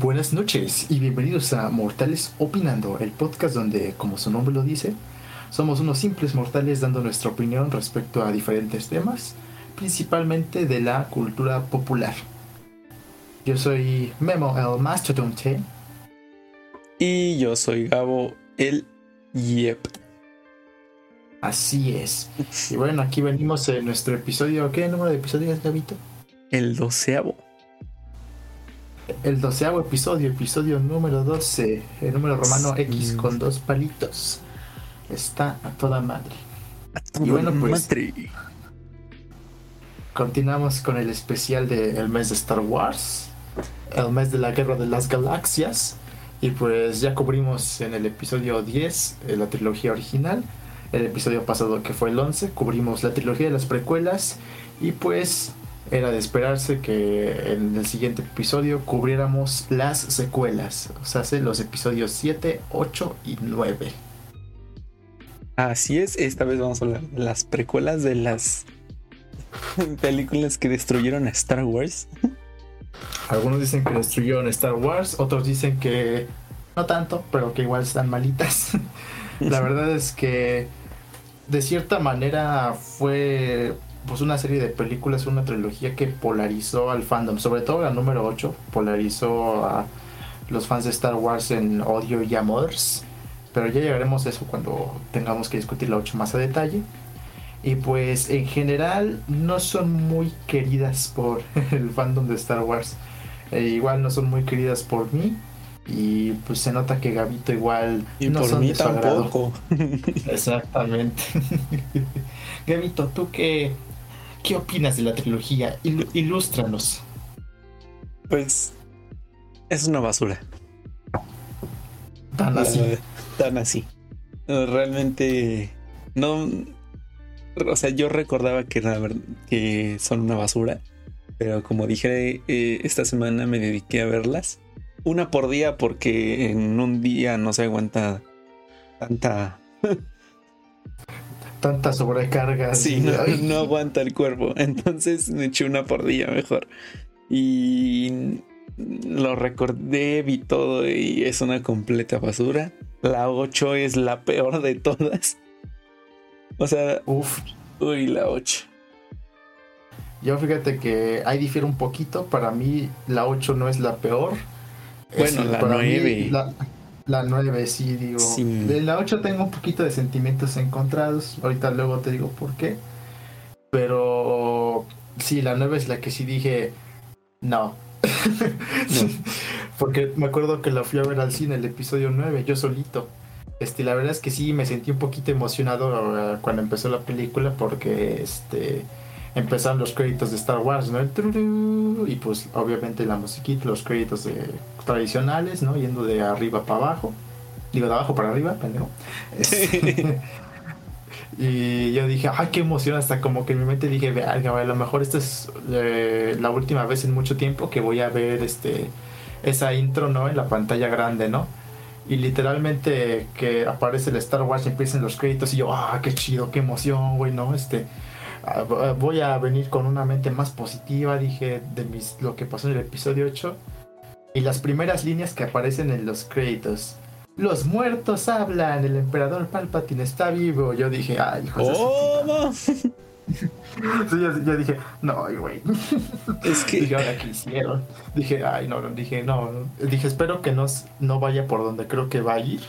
Buenas noches y bienvenidos a Mortales Opinando, el podcast donde, como su nombre lo dice, somos unos simples mortales dando nuestra opinión respecto a diferentes temas, principalmente de la cultura popular. Yo soy Memo el Mastodonte. Y yo soy Gabo el Yep. Así es. Y bueno, aquí venimos en nuestro episodio. ¿Qué número de episodio es, Gabito? El doceavo. El doceavo episodio, episodio número 12, el número romano X con dos palitos. Está a toda madre. y bueno, pues. Continuamos con el especial del mes de Star Wars, el mes de la guerra de las galaxias. Y pues ya cubrimos en el episodio 10 eh, la trilogía original. El episodio pasado que fue el 11 cubrimos la trilogía de las precuelas. Y pues era de esperarse que en el siguiente episodio cubriéramos las secuelas, o sea, los episodios 7, 8 y 9. Así es, esta vez vamos a hablar de las precuelas de las películas que destruyeron a Star Wars. Algunos dicen que destruyeron a Star Wars, otros dicen que no tanto, pero que igual están malitas. La verdad es que de cierta manera fue pues una serie de películas, una trilogía que polarizó al fandom, sobre todo la número 8, polarizó a los fans de Star Wars en odio y amores, pero ya llegaremos a eso cuando tengamos que discutir la 8 más a detalle. Y pues en general no son muy queridas por el fandom de Star Wars. E igual no son muy queridas por mí. Y pues se nota que Gabito igual y no por son mí tampoco. Exactamente. Gabito, ¿tú qué, ¿Qué opinas de la trilogía? ilústranos. Pues es una basura. Tan así. tan así. realmente no. O sea, yo recordaba que, que son una basura. Pero como dije, eh, esta semana me dediqué a verlas. Una por día porque en un día no se aguanta tanta tanta sobrecarga. Sí, no, aguanta el cuerpo. Entonces me eché una por día mejor. Y lo recordé, vi todo y es una completa basura. La 8 es la peor de todas. O sea, uff. Uy, la 8. Yo fíjate que ahí difiere un poquito. Para mí la 8 no es la peor. Bueno, la 9. La 9, sí, digo. De la 8 tengo un poquito de sentimientos encontrados. Ahorita luego te digo por qué. Pero sí, la 9 es la que sí dije, no. porque me acuerdo que la fui a ver al cine, el episodio 9, yo solito. Este, la verdad es que sí me sentí un poquito emocionado eh, cuando empezó la película porque este empezaron los créditos de Star Wars, ¿no? y pues obviamente la musiquita, los créditos tradicionales, ¿no? Yendo de arriba para abajo. Digo, de abajo para arriba, pendejo. y yo dije, ay, qué emoción, hasta como que en mi mente dije, a lo mejor esta es eh, la última vez en mucho tiempo que voy a ver este esa intro, ¿no? En la pantalla grande, ¿no? Y literalmente que aparece el Star Wars y empiezan los créditos y yo, ah, qué chido, qué emoción, güey, ¿no? Este, voy a venir con una mente más positiva, dije, de mis, lo que pasó en el episodio 8. Y las primeras líneas que aparecen en los créditos. Los muertos hablan, el emperador Palpatine está vivo. Yo dije, ay, hijo yo, dije, no, güey. Es que. Dije, ahora qué hicieron. Dije, ay, no, dije, no. Dije, espero que no, no vaya por donde creo que va a ir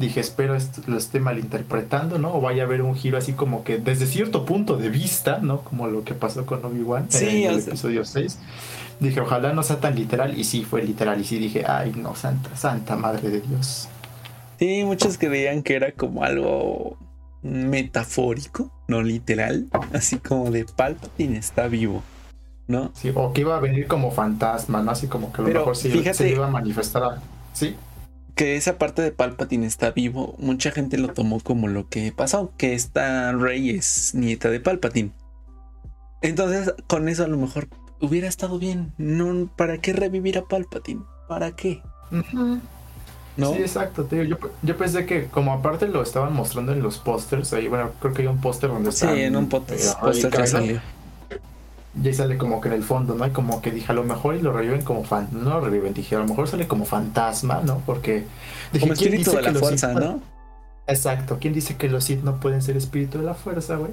dije, espero esto, lo esté malinterpretando, ¿no? O vaya a haber un giro así como que desde cierto punto de vista, ¿no? Como lo que pasó con Obi-Wan en el episodio 6. Dije, ojalá no sea tan literal. Y sí, fue literal. Y sí dije, ay, no, santa, santa madre de Dios. Sí, muchos creían que era como algo metafórico, no literal. Así como de Palpatine está vivo. ¿No? Sí, o que iba a venir como fantasma, ¿no? Así como que a lo mejor sí, se iba a manifestar. ¿Sí? Que esa parte de Palpatine está vivo, mucha gente lo tomó como lo que pasó, que esta Rey es nieta de Palpatine. Entonces, con eso a lo mejor hubiera estado bien. No, ¿para qué revivir a Palpatine? ¿Para qué? ¿No? Sí, exacto, tío. Yo, pensé que como aparte lo estaban mostrando en los pósters, ahí, bueno, creo que hay un póster donde está. Sí, en un póster que salió. Y ahí sale como que en el fondo, ¿no? Y como que dije, a lo mejor y lo reviven como fan. No lo reviven, dije, a lo mejor sale como fantasma, ¿no? Porque. Dije, como espíritu de la fuerza, ¿no? Exacto. ¿Quién dice que los Sith no pueden ser espíritu de la fuerza, güey?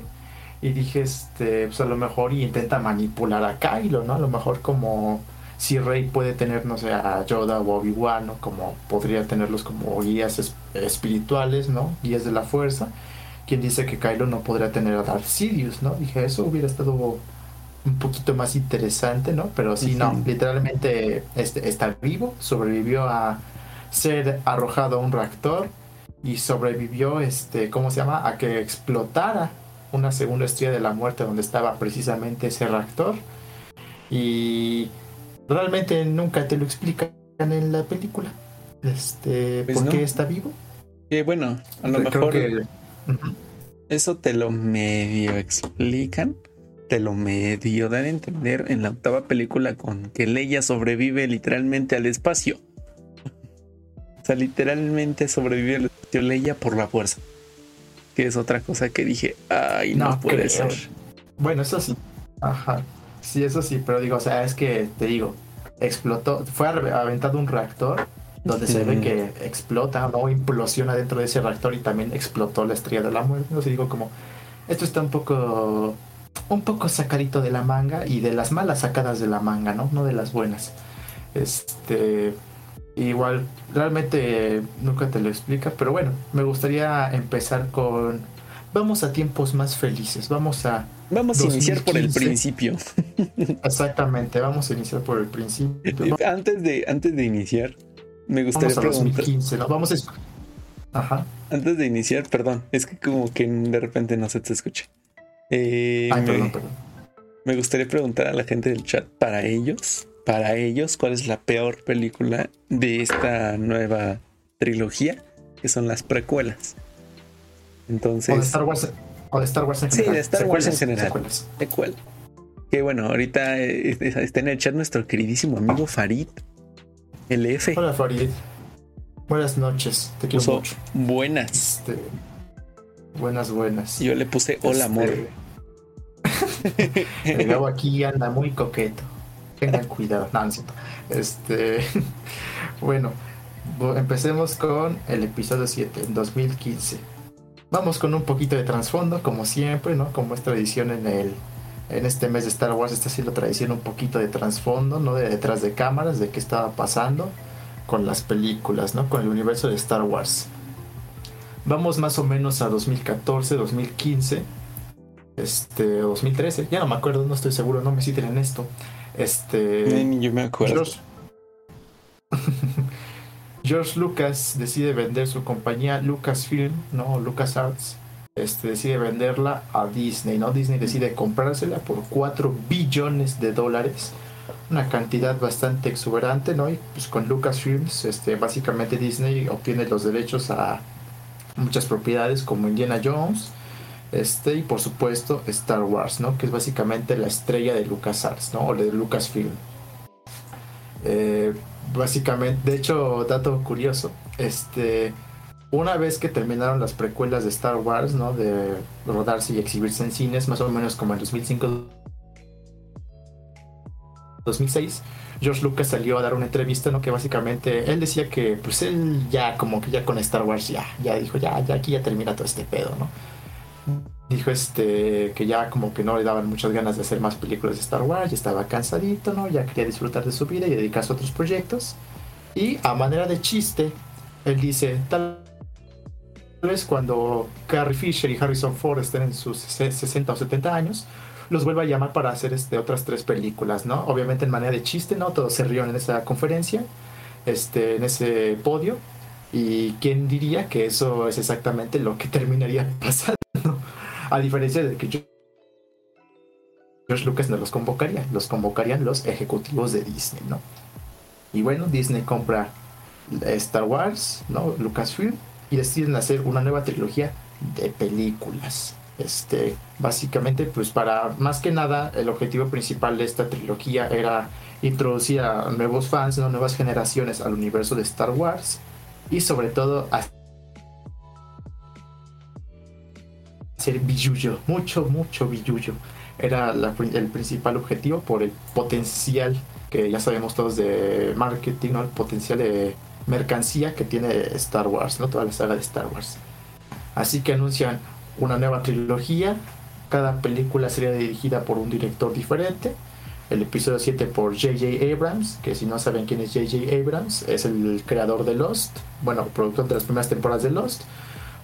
Y dije, este, pues a lo mejor y intenta manipular a Kylo, ¿no? A lo mejor como si Rey puede tener, no sé, a Yoda o Obi-Wan, ¿no? Como podría tenerlos como guías espirituales, ¿no? Guías de la fuerza. ¿Quién dice que Kylo no podría tener a Darth Sidious, ¿no? Dije, eso hubiera estado un poquito más interesante, ¿no? Pero sí, no, literalmente este, está vivo, sobrevivió a ser arrojado a un reactor y sobrevivió, este, ¿cómo se llama? A que explotara una segunda estrella de la muerte donde estaba precisamente ese reactor. Y realmente nunca te lo explican en la película. Este, pues ¿por qué está vivo? Que bueno, a lo mejor eso te lo medio explican te lo medio dan a entender en la octava película con que Leia sobrevive literalmente al espacio. o sea, literalmente sobrevive al espacio Leia por la fuerza. Que es otra cosa que dije, ay, no, puede ser. Bueno, eso sí. Ajá. Sí, eso sí, pero digo, o sea, es que te digo, explotó, fue aventado un reactor donde se ve que explota o implosiona dentro de ese reactor y también explotó la estrella de la muerte. No sé, digo como, esto está un poco un poco sacadito de la manga y de las malas sacadas de la manga, ¿no? No de las buenas. Este, igual, realmente nunca te lo explica, pero bueno, me gustaría empezar con, vamos a tiempos más felices, vamos a... Vamos a iniciar por el principio. Exactamente, vamos a iniciar por el principio. Antes de, antes de iniciar, me gustaría vamos a preguntar... 2015, ¿no? Vamos a... Ajá. Antes de iniciar, perdón, es que como que de repente no se te escucha. Eh, me, gustaría preguntar a la gente del chat, para ellos, para ellos, ¿cuál es la peor película de esta nueva trilogía? Que son las precuelas. Entonces. O de Star Wars, o de Star Wars en general. Sí, de Star Wars en general. Secuela. Que bueno, ahorita eh, está en el chat nuestro queridísimo amigo Farid. LF. Hola Farid. Buenas noches. Te quiero mucho. Buenas. Este, Buenas, buenas. Yo le puse hola, amor. Este, el Gabo aquí anda muy coqueto. Tengan cuidado. No, Este. bueno, empecemos con el episodio 7, en 2015. Vamos con un poquito de trasfondo, como siempre, ¿no? Como es tradición en el. En este mes de Star Wars está haciendo tradición un poquito de trasfondo, ¿no? De detrás de cámaras, de qué estaba pasando con las películas, ¿no? Con el universo de Star Wars. Vamos más o menos a 2014, 2015, este, 2013, ya no me acuerdo, no estoy seguro, no me citen en esto. Este, yo me acuerdo. George, Lucas decide vender su compañía Lucasfilm, no LucasArts, este, decide venderla a Disney, ¿no? Disney decide comprársela por 4 billones de dólares, una cantidad bastante exuberante, ¿no? Y pues con Lucasfilms, este, básicamente Disney obtiene los derechos a muchas propiedades como Indiana Jones, este y por supuesto Star Wars, ¿no? Que es básicamente la estrella de LucasArts, ¿no? O de Lucasfilm. Eh, básicamente, de hecho, dato curioso, este, una vez que terminaron las precuelas de Star Wars, ¿no? De rodarse y exhibirse en cines, más o menos como en 2005 2006, George Lucas salió a dar una entrevista, ¿no? Que básicamente él decía que, pues él ya, como que ya con Star Wars, ya, ya dijo, ya, ya aquí ya termina todo este pedo, ¿no? Dijo este que ya como que no le daban muchas ganas de hacer más películas de Star Wars, ya estaba cansadito, ¿no? Ya quería disfrutar de su vida y dedicarse a otros proyectos. Y a manera de chiste, él dice, tal vez cuando Carrie Fisher y Harrison Ford estén en sus 60 o 70 años, los vuelve a llamar para hacer este, otras tres películas, ¿no? Obviamente en manera de chiste, ¿no? Todos se rieron en esa conferencia, este, en ese podio. Y quién diría que eso es exactamente lo que terminaría pasando, a diferencia de que George Lucas no los convocaría, los convocarían los ejecutivos de Disney, ¿no? Y bueno, Disney compra Star Wars, ¿no? Lucasfilm, y deciden hacer una nueva trilogía de películas. Este, básicamente, pues para más que nada, el objetivo principal de esta trilogía era introducir a nuevos fans, ¿no? nuevas generaciones al universo de Star Wars y sobre todo hacer billuyo, mucho, mucho billuyo. era el principal objetivo por el potencial que ya sabemos todos de marketing, ¿no? el potencial de mercancía que tiene Star Wars, ¿no? toda la saga de Star Wars. Así que anuncian una nueva trilogía, cada película sería dirigida por un director diferente. El episodio 7 por J.J. Abrams, que si no saben quién es J.J. Abrams, es el creador de Lost, bueno, productor de las primeras temporadas de Lost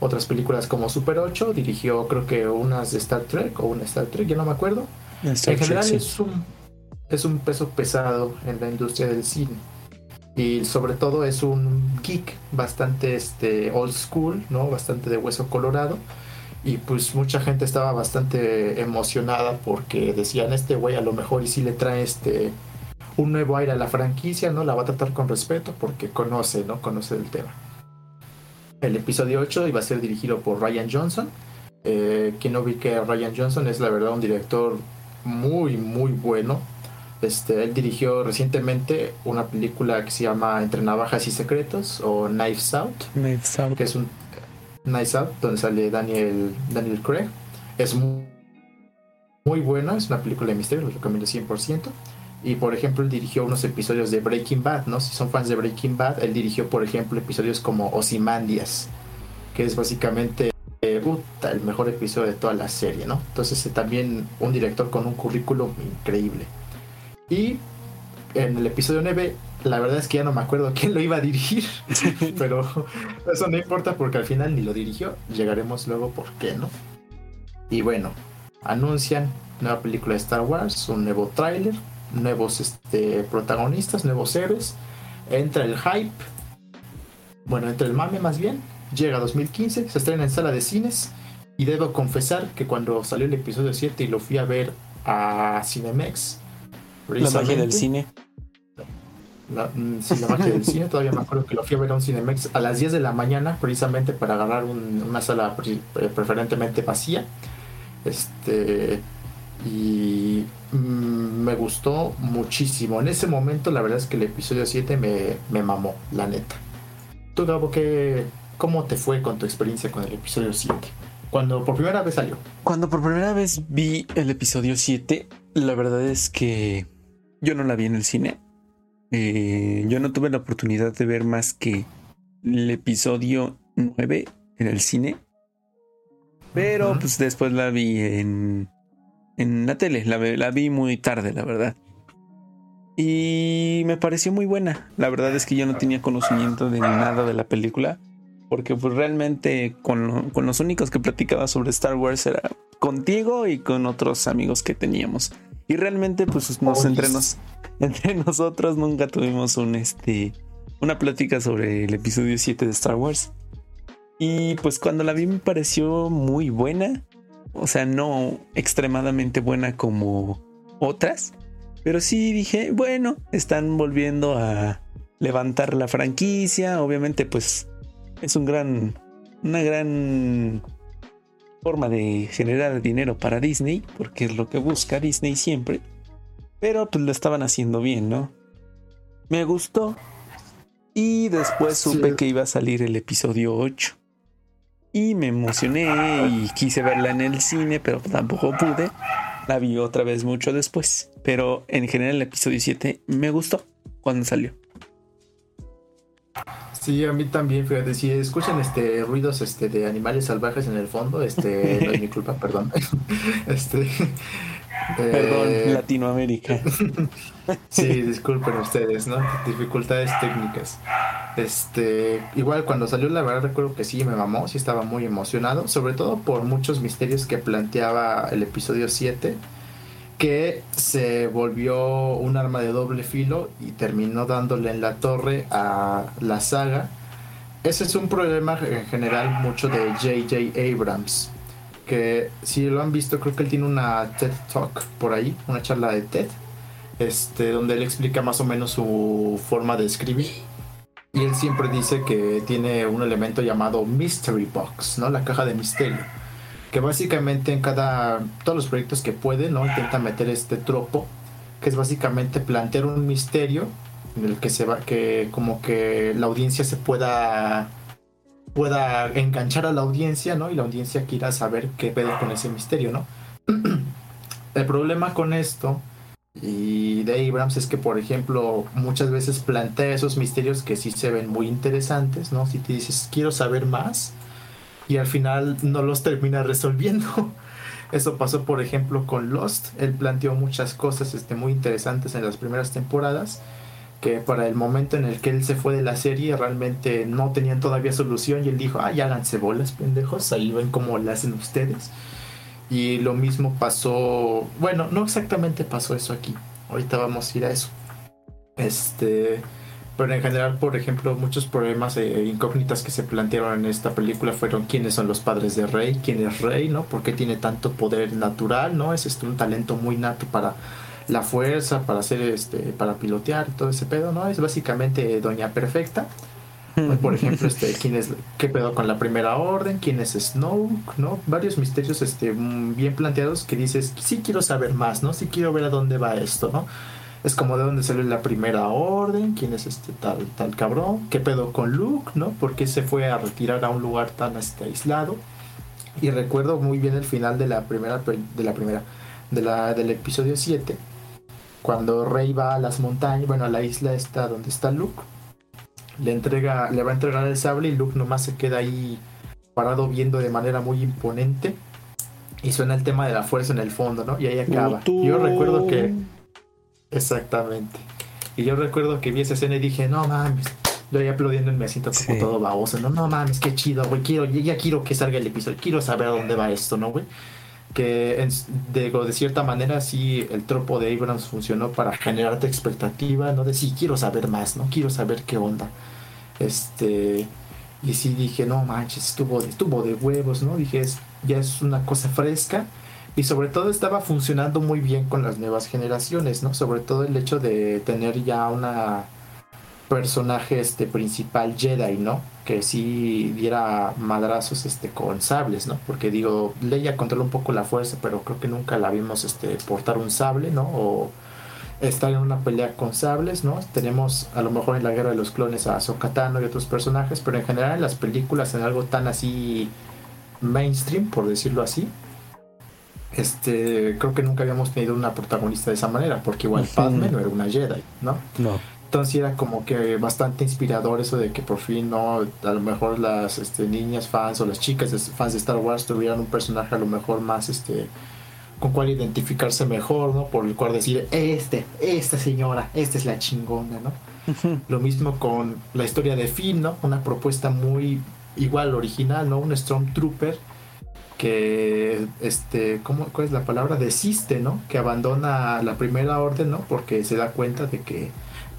otras películas como Super 8, dirigió creo que unas de Star Trek o una Star Trek, ya no me acuerdo. en general es, un, es un peso pesado en la industria del cine. Y sobre todo es un geek bastante este, old school, ¿no? Bastante de hueso colorado. Y pues mucha gente estaba bastante emocionada porque decían, este güey a lo mejor y si le trae este un nuevo aire a la franquicia, ¿no? La va a tratar con respeto porque conoce, ¿no? Conoce el tema. El episodio 8 iba a ser dirigido por Ryan Johnson. Eh, quien no vi que Ryan Johnson es la verdad un director muy, muy bueno. Este, él dirigió recientemente una película que se llama Entre Navajas y Secretos o Knives Out. Knives Out. Que es un Knives Out donde sale Daniel, Daniel Craig. Es muy, muy buena, es una película de misterio, lo recomiendo 100%. Y por ejemplo, él dirigió unos episodios de Breaking Bad, ¿no? Si son fans de Breaking Bad, él dirigió, por ejemplo, episodios como Osimandias, que es básicamente eh, el mejor episodio de toda la serie, ¿no? Entonces, eh, también un director con un currículum increíble. Y en el episodio 9, la verdad es que ya no me acuerdo quién lo iba a dirigir, pero eso no importa porque al final ni lo dirigió. Llegaremos luego por qué, ¿no? Y bueno, anuncian nueva película de Star Wars, un nuevo tráiler nuevos este, protagonistas, nuevos héroes. Entra el hype, bueno, entra el mame más bien. Llega 2015, se estrena en sala de cines. Y debo confesar que cuando salió el episodio 7 y lo fui a ver a Cinemex, la magia del cine. La, mm, sí, la magia del cine, todavía me acuerdo que lo fui a ver a un Cinemex a las 10 de la mañana, precisamente para agarrar una sala preferentemente vacía. Este, y mm, me gustó muchísimo. En ese momento, la verdad es que el episodio 7 me, me mamó, la neta. Tú, Gabo, ¿qué, ¿cómo te fue con tu experiencia con el episodio 7? Cuando por primera vez salió. Cuando por primera vez vi el episodio 7, la verdad es que yo no la vi en el cine. Eh, yo no tuve la oportunidad de ver más que el episodio 9 en el cine. Pero pues después la vi en en la tele. La, la, vi muy tarde, la verdad. Y me pareció muy buena. La verdad es que yo no tenía conocimiento de nada de la película. Porque pues realmente con, con los únicos que platicaba sobre Star Wars era contigo y con otros amigos que teníamos. Y realmente pues nos, entre, nos, entre nosotros nunca tuvimos un, este, una plática sobre el episodio 7 de Star Wars. Y pues cuando la vi me pareció muy buena. O sea, no extremadamente buena como otras, pero sí dije, bueno, están volviendo a levantar la franquicia, obviamente pues es un gran, una gran forma de generar dinero para Disney, porque es lo que busca Disney siempre, pero pues lo estaban haciendo bien, ¿no? Me gustó. Y después supe que iba a salir el episodio 8 y me emocioné y quise verla en el cine, pero tampoco pude. La vi otra vez mucho después, pero en general el episodio 7 me gustó cuando salió. Sí, a mí también, fíjate, si escuchan este ruidos este de animales salvajes en el fondo, este no es mi culpa, perdón. Este Perdón, eh, Latinoamérica. sí, disculpen ustedes, ¿no? Dificultades técnicas. Este, igual cuando salió la verdad recuerdo que sí me mamó, sí estaba muy emocionado, sobre todo por muchos misterios que planteaba el episodio 7, que se volvió un arma de doble filo y terminó dándole en la torre a la saga. Ese es un problema en general mucho de JJ Abrams que si lo han visto, creo que él tiene una TED Talk por ahí, una charla de TED, este, donde él explica más o menos su forma de escribir. Y él siempre dice que tiene un elemento llamado Mystery Box, ¿no? La caja de misterio. Que básicamente en cada. todos los proyectos que puede, ¿no? Intenta meter este tropo. Que es básicamente plantear un misterio en el que se va. que como que la audiencia se pueda pueda enganchar a la audiencia, ¿no? Y la audiencia quiera saber qué pedo con ese misterio, ¿no? el problema con esto y de Abrams es que, por ejemplo, muchas veces plantea esos misterios que sí se ven muy interesantes, ¿no? Si te dices, quiero saber más, y al final no los termina resolviendo. Eso pasó, por ejemplo, con Lost. Él planteó muchas cosas este, muy interesantes en las primeras temporadas, que para el momento en el que él se fue de la serie realmente no tenían todavía solución y él dijo, ay, háganse bolas, pendejos, ahí ven cómo lo hacen ustedes. Y lo mismo pasó, bueno, no exactamente pasó eso aquí. Ahorita vamos a ir a eso. Este, pero en general, por ejemplo, muchos problemas e incógnitas que se plantearon en esta película fueron quiénes son los padres de Rey, quién es Rey, ¿no? ¿Por qué tiene tanto poder natural, ¿no? Es este, un talento muy nato para la fuerza, para hacer este, para pilotear y todo ese pedo, ¿no? Es básicamente Doña Perfecta. Por ejemplo, este, quién es, qué pedo con la primera orden, quién es Snoke, ¿no? Varios misterios este, mm, bien planteados que dices, sí quiero saber más, ¿no? Sí quiero ver a dónde va esto, ¿no? Es como de dónde salió la primera orden, quién es este tal, tal cabrón, qué pedo con Luke, ¿no? ¿Por qué se fue a retirar a un lugar tan este, aislado? Y recuerdo muy bien el final de la primera, de la primera, de la, del episodio 7, cuando Rey va a las montañas, bueno, a la isla esta donde está Luke, le entrega, le va a entregar el sable y Luke nomás se queda ahí parado viendo de manera muy imponente y suena el tema de la fuerza en el fondo, ¿no? Y ahí acaba. Yo recuerdo que Exactamente. Y yo recuerdo que vi esa escena y dije, no mames, yo ahí aplaudiendo en me siento como todo baboso, no, no mames, qué chido, güey, quiero, ya quiero que salga el episodio, quiero saber a dónde va esto, ¿no, güey? Que digo, de cierta manera sí el tropo de Abrams funcionó para generarte expectativa, ¿no? De sí, quiero saber más, ¿no? Quiero saber qué onda. Este, y sí dije, no manches, estuvo, estuvo de huevos, ¿no? Dije, ya es una cosa fresca y sobre todo estaba funcionando muy bien con las nuevas generaciones, ¿no? Sobre todo el hecho de tener ya una personaje este principal Jedi, ¿no? Que sí diera madrazos este con sables, ¿no? Porque digo, Leia controla un poco la fuerza, pero creo que nunca la vimos este portar un sable, ¿no? O estar en una pelea con sables, ¿no? Tenemos a lo mejor en la guerra de los clones a Sokatano y otros personajes, pero en general en las películas en algo tan así mainstream, por decirlo así, este, creo que nunca habíamos tenido una protagonista de esa manera, porque igual Padme no era una Jedi, ¿no? No. Entonces era como que bastante inspirador eso de que por fin, ¿no? A lo mejor las este, niñas fans o las chicas fans de Star Wars tuvieran un personaje a lo mejor más, este, con cual identificarse mejor, ¿no? Por el cual decir, este, esta señora, esta es la chingona, ¿no? Lo mismo con la historia de Finn, ¿no? Una propuesta muy igual original, ¿no? Un Stormtrooper que este ¿cómo, cuál es la palabra desiste no que abandona la primera orden no porque se da cuenta de que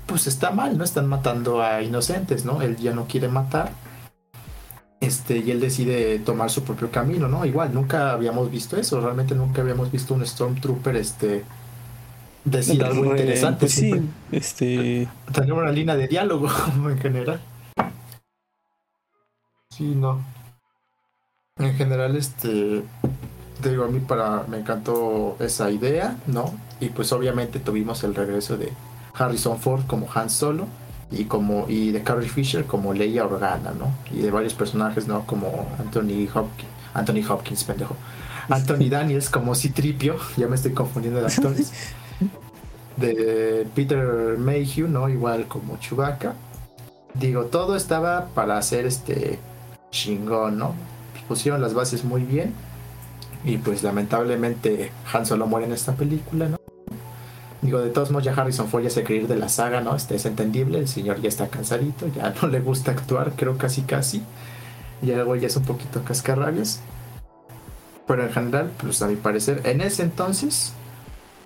pues está mal no están matando a inocentes no él ya no quiere matar. Este y él decide tomar su propio camino no igual nunca habíamos visto eso. Realmente nunca habíamos visto un stormtrooper este decir algo interesante pues sí este tener una línea de diálogo en general. Sí no en general, este, te digo, a mí para, me encantó esa idea, ¿no? Y pues obviamente tuvimos el regreso de Harrison Ford como Han Solo y como y de Carrie Fisher como Leia Organa, ¿no? Y de varios personajes, ¿no? Como Anthony Hopkins, Anthony Hopkins, pendejo. Anthony Daniels como Citripio, ya me estoy confundiendo de actores. De Peter Mayhew, ¿no? Igual como Chewbacca. Digo, todo estaba para hacer este chingón, ¿no? Pusieron las bases muy bien. Y pues lamentablemente Han Solo muere en esta película, ¿no? Digo, de todos modos ya Harrison Ford ya se quiere de la saga, ¿no? Este es entendible, el señor ya está cansadito, ya no le gusta actuar, creo casi casi. Y luego ya es un poquito cascarrabias. Pero en general, pues a mi parecer, en ese entonces,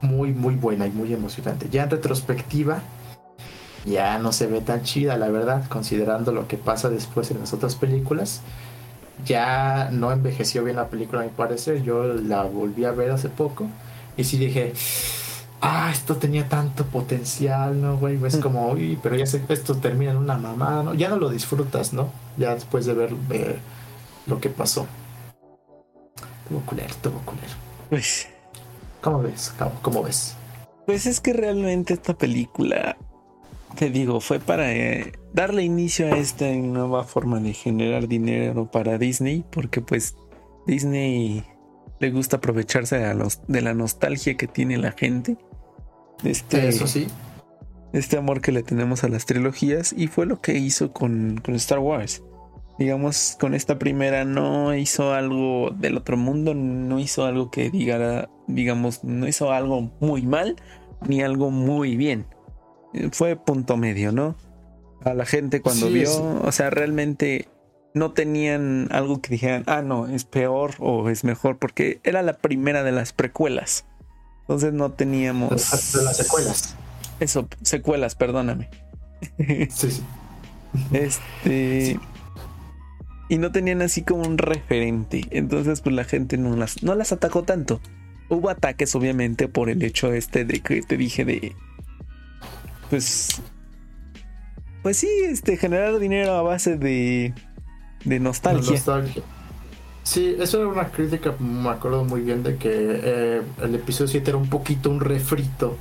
muy, muy buena y muy emocionante. Ya en retrospectiva, ya no se ve tan chida, la verdad, considerando lo que pasa después en las otras películas ya no envejeció bien la película a mi parecer. Yo la volví a ver hace poco y sí dije, ah, esto tenía tanto potencial, ¿no, güey? Es mm. como, uy, pero ya sé esto termina en una mamada, ¿no? Ya no lo disfrutas, ¿no? Ya después de ver lo que pasó. Tuvo culero, tuvo culero. Pues. ¿Cómo ves? ¿Cómo ves? Pues es que realmente esta película te digo, fue para eh, darle inicio a esta nueva forma de generar dinero para Disney, porque pues Disney le gusta aprovecharse de la, de la nostalgia que tiene la gente. Este, Eso sí. Este amor que le tenemos a las trilogías y fue lo que hizo con, con Star Wars. Digamos, con esta primera no hizo algo del otro mundo, no hizo algo que diga, digamos, no hizo algo muy mal ni algo muy bien. Fue punto medio, ¿no? A la gente cuando vio, o sea, realmente no tenían algo que dijeran, ah, no, es peor o es mejor, porque era la primera de las precuelas. Entonces no teníamos. De las secuelas. Eso, secuelas, perdóname. Sí, sí. Este. Y no tenían así como un referente. Entonces, pues la gente no las, no las atacó tanto. Hubo ataques, obviamente, por el hecho este de que te dije de. Pues. Pues sí, este, generar dinero a base de de nostalgia. Sí, eso era una crítica, me acuerdo muy bien de que eh, el episodio 7 era un poquito un refrito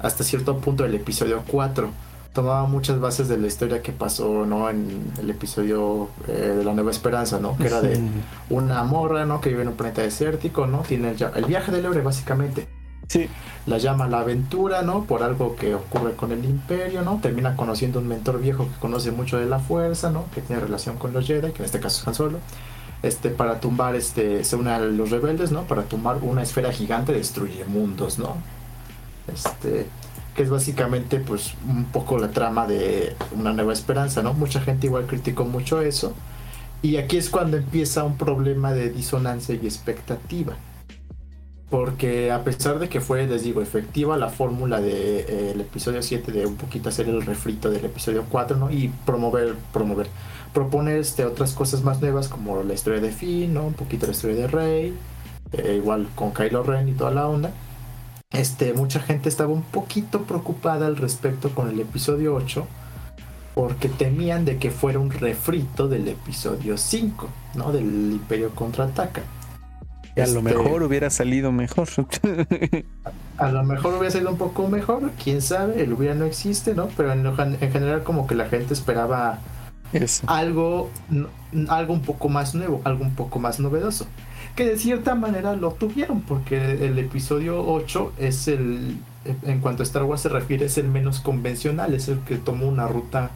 hasta cierto punto del episodio 4. Tomaba muchas bases de la historia que pasó, ¿no? En el episodio eh, de la Nueva Esperanza, ¿no? Que era de una morra, ¿no? Que vive en un planeta desértico, ¿no? Tiene el, el viaje del héroe, básicamente. Sí. La llama la aventura, ¿no? Por algo que ocurre con el imperio, ¿no? Termina conociendo un mentor viejo que conoce mucho de la fuerza, ¿no? Que tiene relación con los Jedi, que en este caso es Han Solo. Este, para tumbar, este, se une a los rebeldes, ¿no? Para tumbar una esfera gigante, destruye mundos, ¿no? Este, que es básicamente, pues, un poco la trama de Una Nueva Esperanza, ¿no? Mucha gente igual criticó mucho eso. Y aquí es cuando empieza un problema de disonancia y expectativa porque a pesar de que fue, les digo, efectiva la fórmula del de, eh, episodio 7 de un poquito hacer el refrito del episodio 4, ¿no? Y promover, promover, proponer este, otras cosas más nuevas como la historia de Finn, ¿no? Un poquito la historia de Rey, eh, igual con Kylo Ren y toda la onda. Este, mucha gente estaba un poquito preocupada al respecto con el episodio 8 porque temían de que fuera un refrito del episodio 5, ¿no? Del Imperio contraataca a lo este, mejor hubiera salido mejor. a lo mejor hubiera salido un poco mejor, quién sabe, el hubiera no existe, ¿no? Pero en, general como que la gente esperaba algo algo un poco más nuevo, algo un poco más novedoso. Que de cierta manera lo tuvieron, porque el episodio 8 es el, en cuanto a Star Wars se refiere, es el menos convencional, es el que tomó una ruta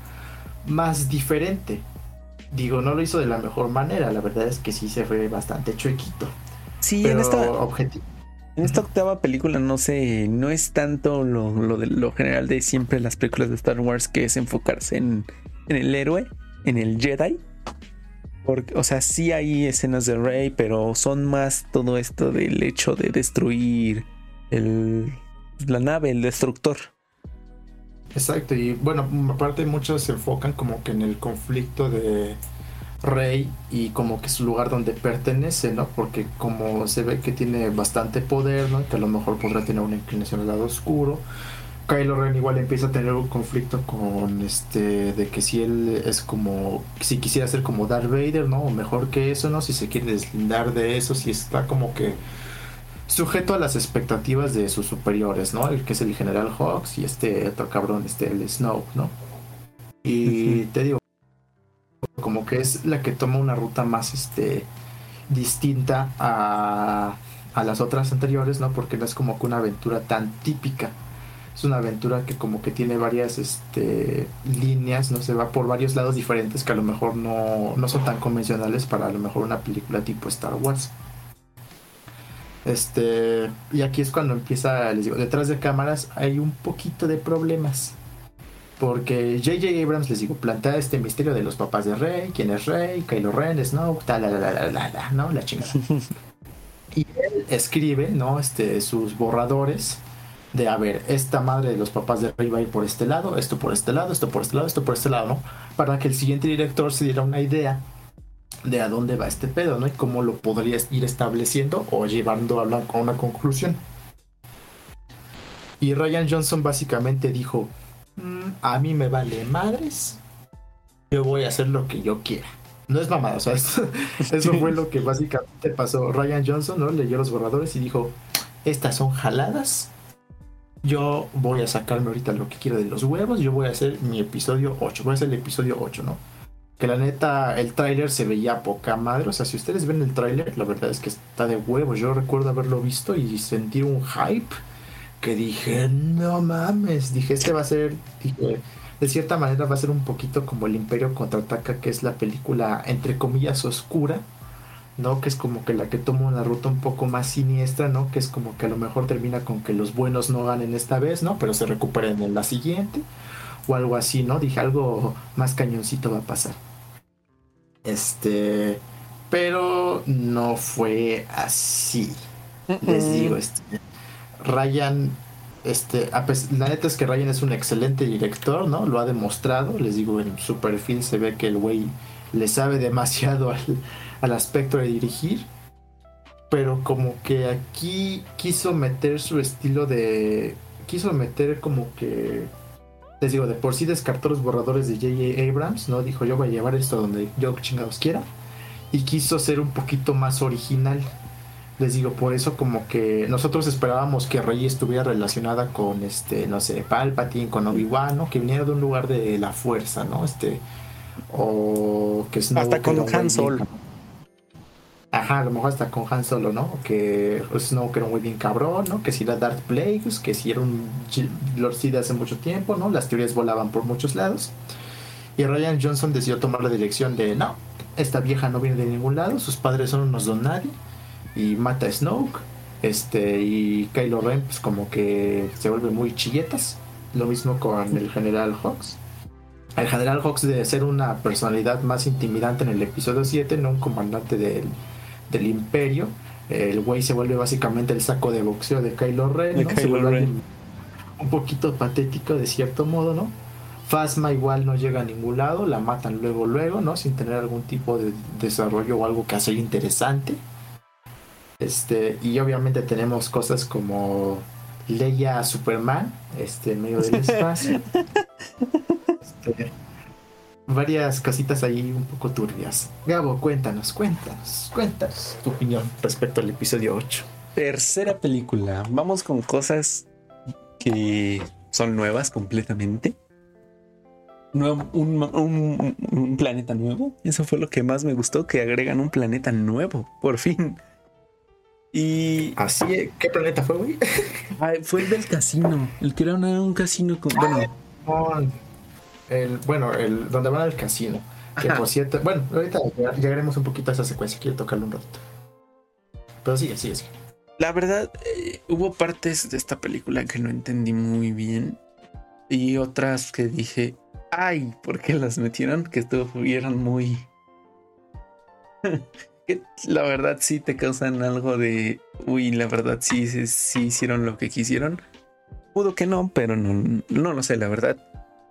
más diferente. Digo, no lo hizo de la mejor manera, la verdad es que sí se fue bastante chuequito. Sí, en esta, en esta octava película no sé, no es tanto lo, de, lo general de siempre las películas de Star Wars que es enfocarse en, el héroe, en el Jedi. Porque, o sea, sí hay escenas de Rey, pero son más todo esto del hecho de destruir el, la nave, el destructor. Exacto, y bueno, aparte muchos se enfocan como que en el conflicto de rey y como que es su lugar donde pertenece, ¿no? Porque como se ve que tiene bastante poder, ¿no? Que a lo mejor podrá tener una inclinación al lado oscuro. Kylo Ren igual empieza a tener un conflicto con este de que si él es como si quisiera ser como Darth Vader, ¿no? O mejor que eso, ¿no? Si se quiere deslindar de eso, si está como que sujeto a las expectativas de sus superiores, ¿no? El que es el General Hawks y este otro cabrón, este el Snow, ¿no? Y te digo, como que es la que toma una ruta más este distinta a, a las otras anteriores, ¿no? Porque no es como que una aventura tan típica. Es una aventura que como que tiene varias este, líneas, ¿no? Se va por varios lados diferentes que a lo mejor no, no son tan convencionales para a lo mejor una película tipo Star Wars. Este, y aquí es cuando empieza, les digo, detrás de cámaras hay un poquito de problemas. Porque J.J. Abrams, les digo, plantea este misterio de los papás de Rey, quién es Rey, Kylo Ren, Snow, tal, la, la, la, la, la, ¿no? La chingada. y él escribe, ¿no? Este, sus borradores de, a ver, esta madre de los papás de Rey va a ir por este lado, esto por este lado, esto por este lado, esto por este lado, ¿no? Para que el siguiente director se diera una idea de a dónde va este pedo, ¿no? Y cómo lo podrías ir estableciendo o llevando a una conclusión. Y Ryan Johnson básicamente dijo, a mí me vale madres, yo voy a hacer lo que yo quiera. No es mamada, o sea, eso, fue lo que básicamente pasó. Ryan Johnson, ¿no? Leyó los borradores y dijo, estas son jaladas, yo voy a sacarme ahorita lo que quiero de los huevos, yo voy a hacer mi episodio 8, voy a hacer el episodio 8, ¿no? que la neta el tráiler se veía poca madre. O sea, si ustedes ven el tráiler, la verdad es que está de huevos. Yo recuerdo haberlo visto y sentir un hype que dije, no mames, dije, este va a ser, dije, de cierta manera va a ser un poquito como el Imperio contraataca, que es la película entre comillas oscura, ¿no? Que es como que la que toma una ruta un poco más siniestra, ¿no? Que es como que a lo mejor termina con que los buenos no ganen esta vez, ¿no? Pero se recuperen en la siguiente, o algo así, ¿no? Dije, algo más cañoncito va a pasar. Este, pero no fue así. Les digo, este, Ryan, este, la neta es que Ryan es un excelente director, ¿no? Lo ha demostrado. Les digo, en su perfil se ve que el güey le sabe demasiado al, al aspecto de dirigir. Pero como que aquí quiso meter su estilo de. Quiso meter como que. Les digo, de por sí descartó los borradores de J.J. Abrams, ¿no? Dijo, yo voy a llevar esto donde yo chingados quiera. Y quiso ser un poquito más original les digo, por eso como que nosotros esperábamos que Rey estuviera relacionada con este, no sé, Palpatine, con Obi-Wan, ¿no? Que viniera de un lugar de la fuerza, ¿no? Este o que Snow hasta con Han Solo. Ajá, a lo mejor hasta con Han Solo, ¿no? Que Snow que era muy bien cabrón, ¿no? Que si era Darth Plagueis, que si era un Lord Sid hace mucho tiempo, ¿no? Las teorías volaban por muchos lados. Y Ryan Johnson decidió tomar la dirección de, no, esta vieja no viene de ningún lado, sus padres son unos don nadie y mata a Snoke. Este, y Kylo Ren, pues como que se vuelve muy chilletas. Lo mismo con el General Hawks. El General Hawks de ser una personalidad más intimidante en el episodio 7, no un comandante del, del Imperio. El güey se vuelve básicamente el saco de boxeo de Kylo Ren. se vuelve Un poquito patético de cierto modo, ¿no? Phasma igual no llega a ningún lado, la matan luego, luego, ¿no? Sin tener algún tipo de desarrollo o algo que hacer interesante. Este, y obviamente tenemos cosas como Leia Superman, este, en medio del espacio. Este, varias cositas ahí un poco turbias. Gabo, cuéntanos, cuéntanos, cuéntanos tu opinión respecto al episodio 8. Tercera película. Vamos con cosas que son nuevas completamente. Nuevo, un, un, planeta nuevo. Eso fue lo que más me gustó, que agregan un planeta nuevo, por fin. Y. Así, ¿qué planeta fue, güey? fue el del casino. El que era un casino con. Bueno. El, bueno, el donde van al casino. Que por cierto. Bueno, ahorita llegaremos un poquito a esa secuencia. Quiero tocarle un ratito. Pero sigue, sigue, sigue. La verdad, eh, hubo partes de esta película que no entendí muy bien. Y otras que dije, ay, ¿por qué las metieron? Que estuvieron muy la verdad sí te causan algo de, uy, la verdad sí, sí, hicieron lo que quisieron. Pudo que no, pero no, no lo sé, la verdad.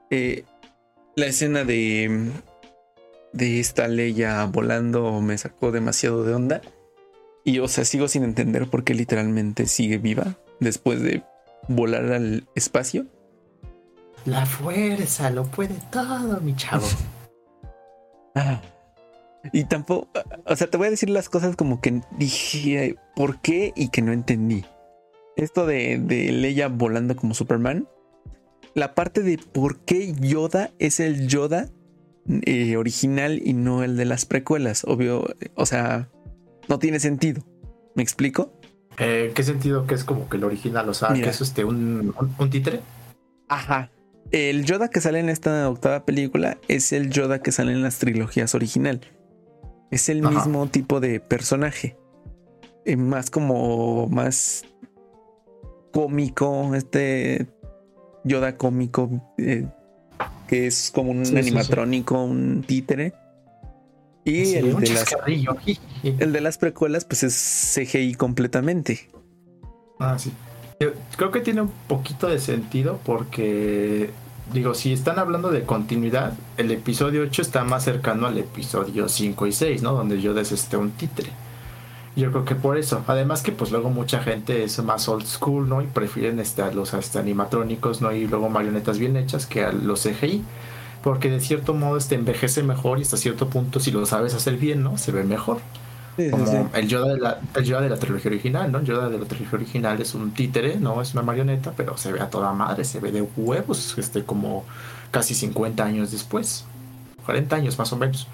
Eh, la escena de, de esta Leia volando me sacó demasiado de onda. Y o sea, sigo sin entender por qué literalmente sigue viva después de volar al espacio. La fuerza lo puede todo, mi chavo. ah, y tampoco, o sea, te voy a decir las cosas como que dije por qué y que no entendí. Esto de, de Leia volando como Superman. La parte de por qué Yoda es el Yoda eh, original y no el de las precuelas. Obvio, o sea, no tiene sentido. ¿Me explico? Eh, ¿Qué sentido que es como que el original? O sea, que es este, un, un títere. Ajá. El Yoda que sale en esta octava película es el Yoda que sale en las trilogías original. Es el mismo tipo de personaje. Eh, más como más cómico. Este Yoda cómico. Eh, que es como un animatrónico, un títere. Y el, de las, el de las precuelas, pues es CGI completamente. Ah, sí. creo que tiene un poquito de sentido porque digo, si están hablando de continuidad, el episodio 8 está más cercano al episodio 5 y 6, ¿no? Donde yo es este un títere. Yo creo que por eso. Además que pues luego mucha gente es más old school, ¿no? Y prefieren este, los hasta animatrónicos, ¿no? Y luego marionetas bien hechas que a los CGI. Porque de cierto modo este envejece mejor y hasta cierto punto si lo sabes hacer bien, ¿no? Se ve mejor como El, Yoda de la, de la trilogía original, ¿no? El Yoda de la trilogía original es un títere, no es una marioneta, pero se ve a toda madre, se ve de huevos, este, como casi 50 años después. 40 años más o menos.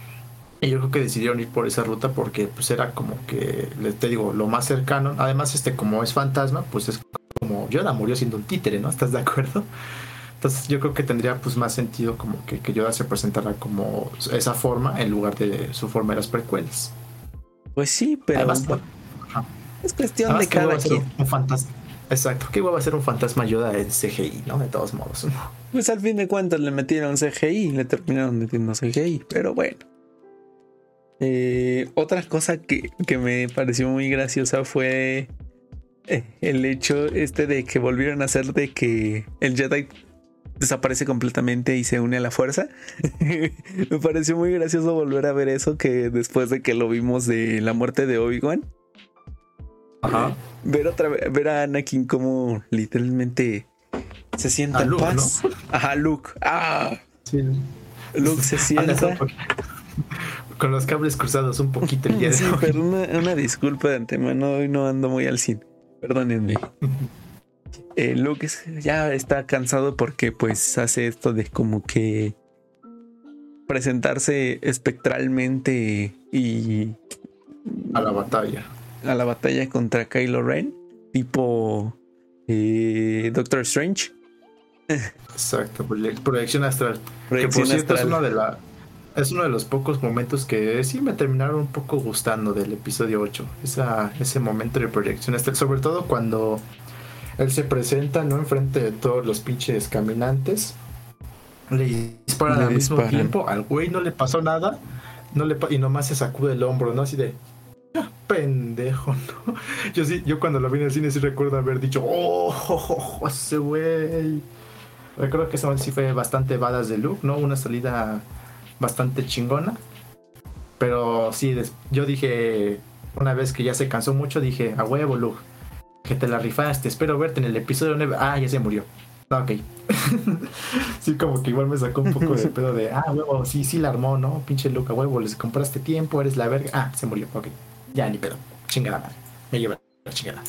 Y yo creo que decidieron ir por esa ruta porque pues era como que, te digo, lo más cercano. Además, este como es fantasma, pues es como Yoda murió siendo un títere, ¿no? ¿Estás de acuerdo? Entonces yo creo que tendría pues más sentido como que, que Yoda se presentara como esa forma en lugar de su forma de las precuelas. Pues sí, pero es cuestión de cada quien. Un, fantasma. Exacto, que va a ser un fantasma Yoda en CGI, ¿no? De todos modos. Pues al fin de cuentas le metieron CGI y le terminaron metiendo CGI, pero bueno. Eh, otra cosa que, me pareció muy graciosa fue eh, el hecho este de que volvieron a hacer de que el Jedi desaparece completamente y se une a la fuerza. me pareció muy gracioso volver a ver eso que después de que lo vimos de la muerte de Obi-Wan. Ajá. Ver otra vez, ver a Anakin como literalmente se sienta en paz. Ajá, Luke. Ah. Luke se sienta con los cables cruzados un poquito el día de sí, pero una, disculpa de antemano, hoy no ando muy al cine. Perdónenme. eh, Luke ya está cansado porque pues hace esto de como que presentarse espectralmente y a la batalla. A la batalla contra Kylo Ren, tipo eh, Doctor Strange. Exacto, proyección astral. que por cierto es una de las es uno de los pocos momentos que sí me terminaron un poco gustando del episodio 8. Esa, ese momento de proyección, este, sobre todo cuando él se presenta, ¿no? Enfrente de todos los pinches caminantes. Le disparan al mismo tiempo. Al güey no le pasó nada. No le y nomás se sacude el hombro, ¿no? Así de. Ah, pendejo, ¿no? Yo sí, yo cuando lo vi en el cine sí recuerdo haber dicho, oh, ese güey. Recuerdo que esa sí fue bastante badas de look, ¿no? Una salida bastante chingona. Pero sí, yo dije, una vez que ya se cansó mucho, dije, a huevo, Luke, que te la rifaste, espero verte en el episodio 9. Ah, ya se murió. Ah, ok. sí, como que igual me sacó un poco de pedo de, ah, huevo, sí, sí la armó, ¿no? Pinche Luke, a huevo, les compraste tiempo, eres la verga. Ah, se murió, ok. Ya, ni pedo. Chingada madre. Me lleva la chingada.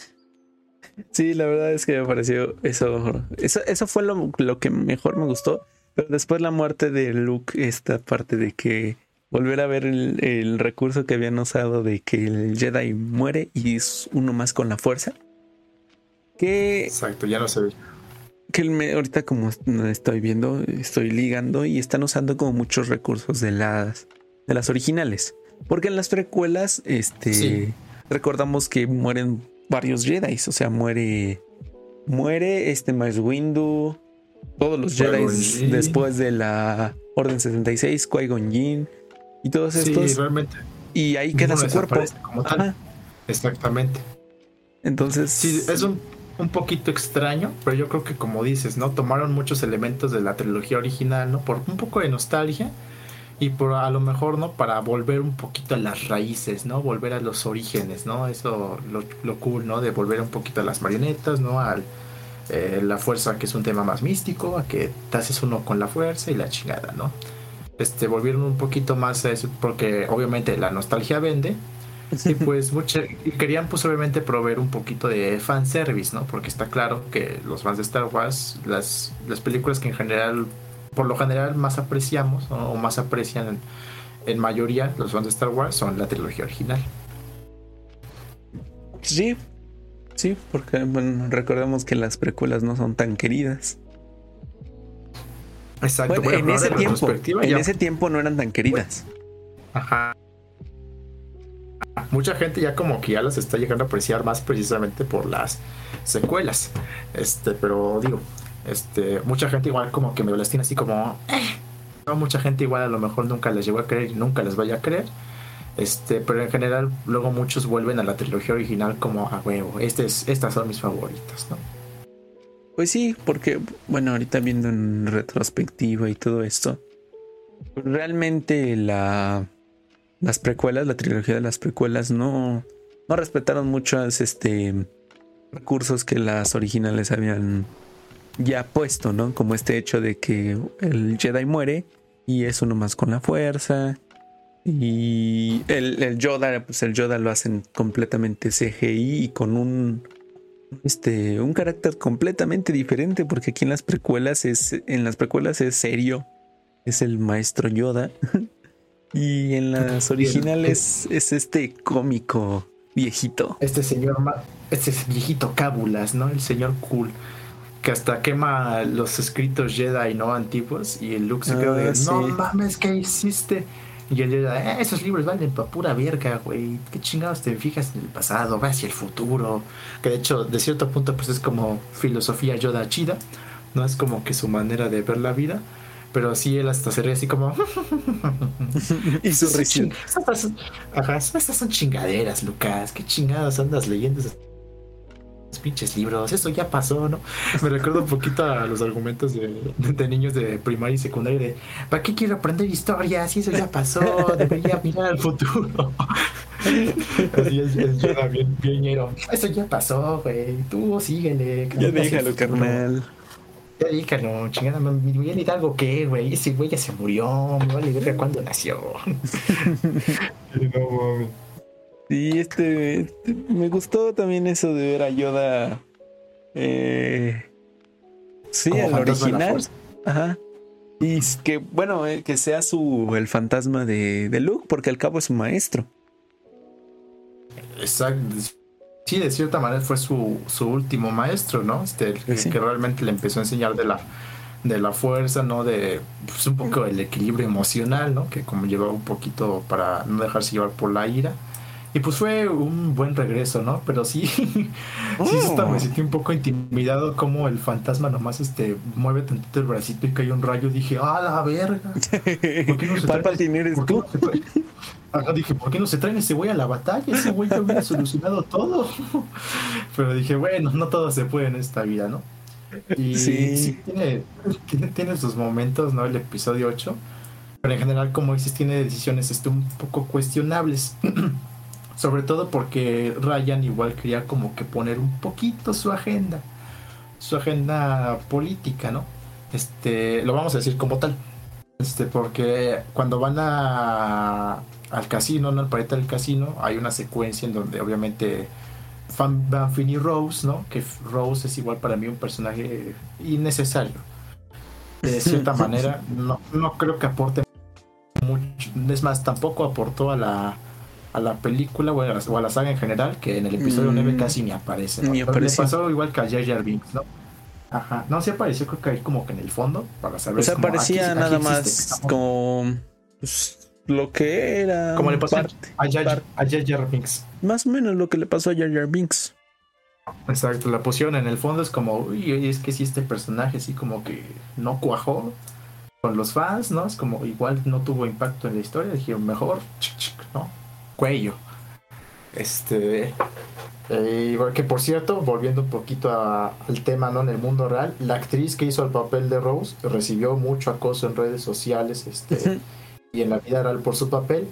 sí, la verdad es que me pareció eso. Eso, eso fue lo, lo que mejor me gustó pero después la muerte de Luke, esta parte de que volver a ver el, recurso que habían usado de que el Jedi muere y es uno más con la fuerza. Que. Exacto, ya no se ve. Que me, ahorita, como estoy viendo, estoy ligando y están usando como muchos recursos de las, de las originales. Porque en las precuelas, este. Recordamos que mueren varios Jedi. O sea, muere. Muere este Mace Windu todos los Jedi después de la Orden 66, Qui-Gon Jinn y todos estos. Sí, realmente. Y ahí queda su cuerpo. Como tal. Exactamente. Entonces. Sí, es un, un, poquito extraño, pero yo creo que como dices, ¿no? Tomaron muchos elementos de la trilogía original, ¿no? Por un poco de nostalgia y por a lo mejor, ¿no? Para volver un poquito a las raíces, ¿no? Volver a los orígenes, ¿no? Eso lo, lo cool, ¿no? De volver un poquito a las marionetas, ¿no? Al eh, la fuerza, que es un tema más místico, a que te haces uno con la fuerza y la chingada, ¿no? Este, volvieron un poquito más a eso, porque obviamente la nostalgia vende. Y pues mucha, querían pues obviamente proveer un poquito de fanservice, ¿no? Porque está claro que los fans de Star Wars, las, las películas que en general, por lo general más apreciamos o más aprecian en, en mayoría los fans de Star Wars son la trilogía original. Sí, Sí, porque recordemos que las precuelas no son tan queridas. Exacto. en ese tiempo, en ese tiempo no eran tan queridas. Ajá. Mucha gente ya como que ya las está llegando a apreciar más precisamente por las secuelas. Este, pero digo, este, mucha gente igual como que me las tiene así como, eh". no, mucha gente igual a lo mejor nunca les llegó a creer y nunca les vaya a creer. Este, pero en general, luego muchos vuelven a la trilogía original como a huevo. Este es, estas son mis favoritas, ¿no? Pues sí, porque, bueno, ahorita viendo en retrospectiva y todo esto, realmente la, las precuelas, la trilogía de las precuelas, no, no respetaron muchos este, recursos que las originales habían ya puesto, ¿no? Como este hecho de que el Jedi muere y es uno más con la fuerza y el, Yoda, pues el Yoda lo hacen completamente CGI y con un este un carácter completamente diferente porque aquí en las precuelas es en las precuelas es serio es el maestro Yoda. y en las originales es este cómico viejito. Este señor, este viejito cábulas, ¿no? El señor cool. Que hasta quema los escritos Jedi, ¿no? Antiguos. Y el Luke se queda de, ah, no mames, ¿qué hiciste? Y él Jedi, eh, esos libros valen para pura verga, güey. ¿Qué chingados te fijas en el pasado? Va hacia el futuro. Que de hecho, de cierto punto, pues es como filosofía Yoda chida. No es como que su manera de ver la vida. Pero sí, él hasta se ríe así como. y su risa. Ajá, estas son chingaderas, Lucas. ¿Qué chingados andas leyendo esos pinches libros? Eso ya pasó, ¿no? Me recuerdo un poquito a los argumentos de, niños de primaria y secundaria de ¿para qué quiero aprender historia? Si eso ya pasó, debería mirar al futuro. Así es, es bien, bien Eso ya pasó, güey. Tú síguele. Ya déjalo, carnal. Ya dígalo, chingada, mi Miguel Hidalgo, ¿qué, güey? Ese güey ya se murió, me vale ver cuándo nació. no mames. Y este, este, me gustó también eso de ver a Yoda. Eh, sí, el original. Ajá. Y que, bueno, eh, que sea su el fantasma de, de Luke, porque al cabo es su maestro. Exacto sí, de cierta manera fue su, su último maestro, ¿no? Este, que, realmente le empezó a enseñar de la, de la fuerza, ¿no? De pues, un poco el equilibrio emocional, ¿no? Que como llevaba un poquito para no dejarse llevar por la ira. Y pues fue un buen regreso, ¿no? Pero sí, sí oh. me sentí un poco intimidado como el fantasma nomás este mueve tantito el bracito y cae un rayo. Dije, ¡ah, la verga! ¿Por qué no se trae, tú? dije, ¿por qué no se traen ese güey a la batalla? Ese güey ya hubiera solucionado todo. Pero dije, bueno, no todo se puede en esta vida, ¿no? Y sí, tiene, tiene, sus momentos, ¿no? El episodio 8. Pero en general, como dices, tiene decisiones este, un poco cuestionables. Sobre todo porque Ryan igual quería como que poner un poquito su agenda. Su agenda política, ¿no? Este, lo vamos a decir como tal. Este, porque cuando van a al casino, ¿no? Al planeta del casino, hay una secuencia en donde obviamente van Finn y Rose, ¿no? Que Rose es igual para mí un personaje innecesario. De cierta manera, no, no creo que aporte mucho. Es más, tampoco aportó a la, a la película o a la, saga en general, que en el episodio 9 mm. casi ni aparece. ¿no? Ni pasó igual que a Jar Jar Binks, ¿no? Ajá. No, sí apareció, creo que ahí como que en el fondo, para saber. O sea, aparecía nada más como. Pues, lo que era. Como le pasó a, Jar, Jar Binks. Más o menos lo que le pasó a Jar Jar Binks. Exacto, la pusieron en el fondo es como, uy, es que si este personaje así como que no cuajó con los fans, ¿no? Es como igual no tuvo impacto en la historia, dijeron mejor, ¿no? Cuello. Este, eh, que por cierto, volviendo un poquito al tema, ¿no? En el mundo real, la actriz que hizo el papel de Rose recibió mucho acoso en redes sociales, este y en la vida real por su papel,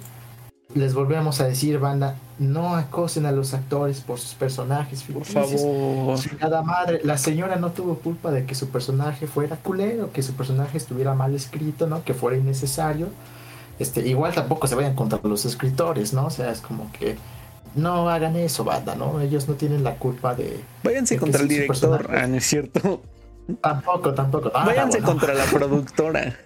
les volvemos a decir, banda, no acosen a los actores por sus personajes. Por favor. Nada madre, la señora no tuvo culpa de que su personaje fuera culero, que su personaje estuviera mal escrito, ¿no? Que fuera innecesario. Este, igual tampoco se vayan contra los escritores, ¿no? O sea, es como que no hagan eso, banda, ¿no? Ellos no tienen la culpa de. Váyanse contra el director, ah, ¿no es cierto? Tampoco, tampoco. Ah, Váyanse contra la productora.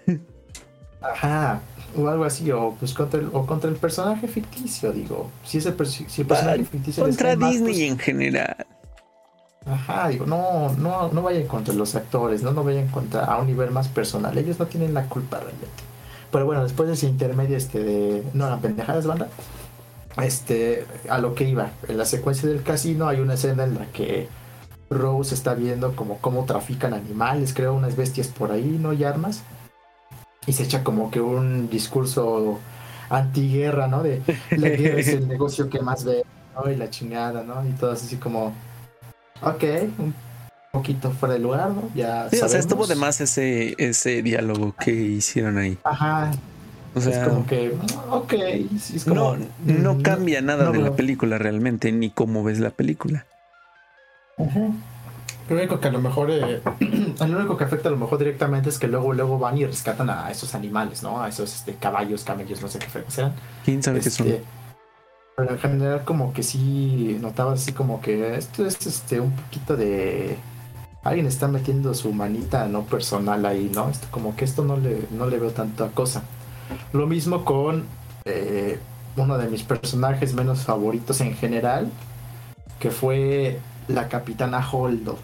Ajá o algo así, o pues contra el, o contra el personaje ficticio, digo. Si, ese si el personaje ficticio. Contra Disney pues en general. Ajá, digo, no, no, no vayan contra los actores, no, no vayan contra a un nivel más personal. Ellos no tienen la culpa realmente. Pero bueno, después de ese intermedio este de. No, la pendejadas, banda. Este, a lo que iba. En la secuencia del casino hay una escena en la que Rose está viendo como cómo trafican animales, creo, unas bestias por ahí, ¿no? Y armas y se echa como que un discurso antiguerra, ¿no? De la guerra es el negocio que más ve, ¿no? Y la chingada, ¿no? Y todo así como, ok, un poquito fuera de lugar, ¿no? Ya sí, o sea, estuvo de más ese, ese diálogo que hicieron ahí. Ajá. O sea, es como que, ok. Es como, no, no cambia nada de la película realmente, ni cómo ves la película. Ajá. Lo único que a lo mejor, eh, lo único que afecta a lo mejor directamente es que luego, luego van y rescatan a esos animales, ¿no? A esos este, caballos, camellos, no sé qué sean. ¿Quién sabe qué son? Este, pero en general como que sí notabas así como que esto es este un poquito de alguien está metiendo su manita no personal ahí, ¿no? Esto, como que esto no le, no le veo tanta cosa. Lo mismo con eh, uno de mis personajes menos favoritos en general, que fue la capitana Holdo.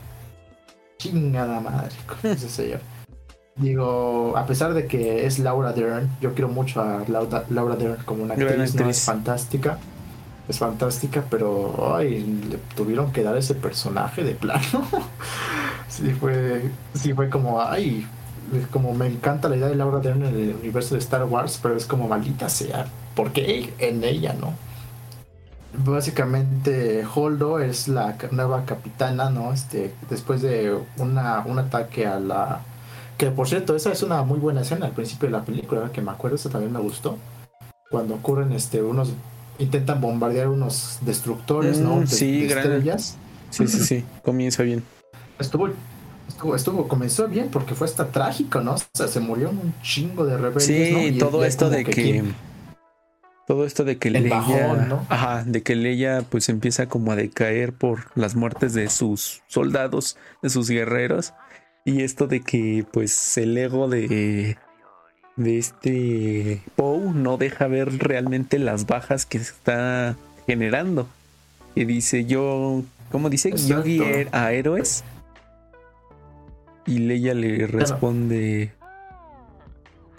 Chingada madre, con ese señor. Digo, a pesar de que es Laura Dern, yo quiero mucho a Laura, Laura Dern como una actriz, ¿no? Es fantástica. Es fantástica, pero ay, le tuvieron que dar ese personaje de plano. sí fue, sí fue como, ay, como me encanta la idea de Laura Dern en el universo de Star Wars, pero es como maldita sea, ¿por qué en ella, no? Básicamente Holdo es la nueva capitana, ¿no? Este, después de una, un ataque a la que por cierto, esa es una muy buena escena al principio de la película, que me acuerdo, esa también me gustó. Cuando ocurren este unos intentan bombardear unos destructores, ¿no? Mm, sí, estrellas. Sí, sí, sí, comienza bien. Estuvo, estuvo, estuvo, comenzó bien porque fue hasta trágico, ¿no? O sea, se murió un chingo de rebeldes, sí, todo esto de que, todo esto de que Leia, ¿no? ajá, de que Leia pues empieza como a decaer por las muertes de sus soldados, de sus guerreros y esto de que pues el ego de, de este Poe no deja ver realmente las bajas que se está generando. Y dice yo, ¿cómo dice? Yo guié a héroes. Y Leia le responde...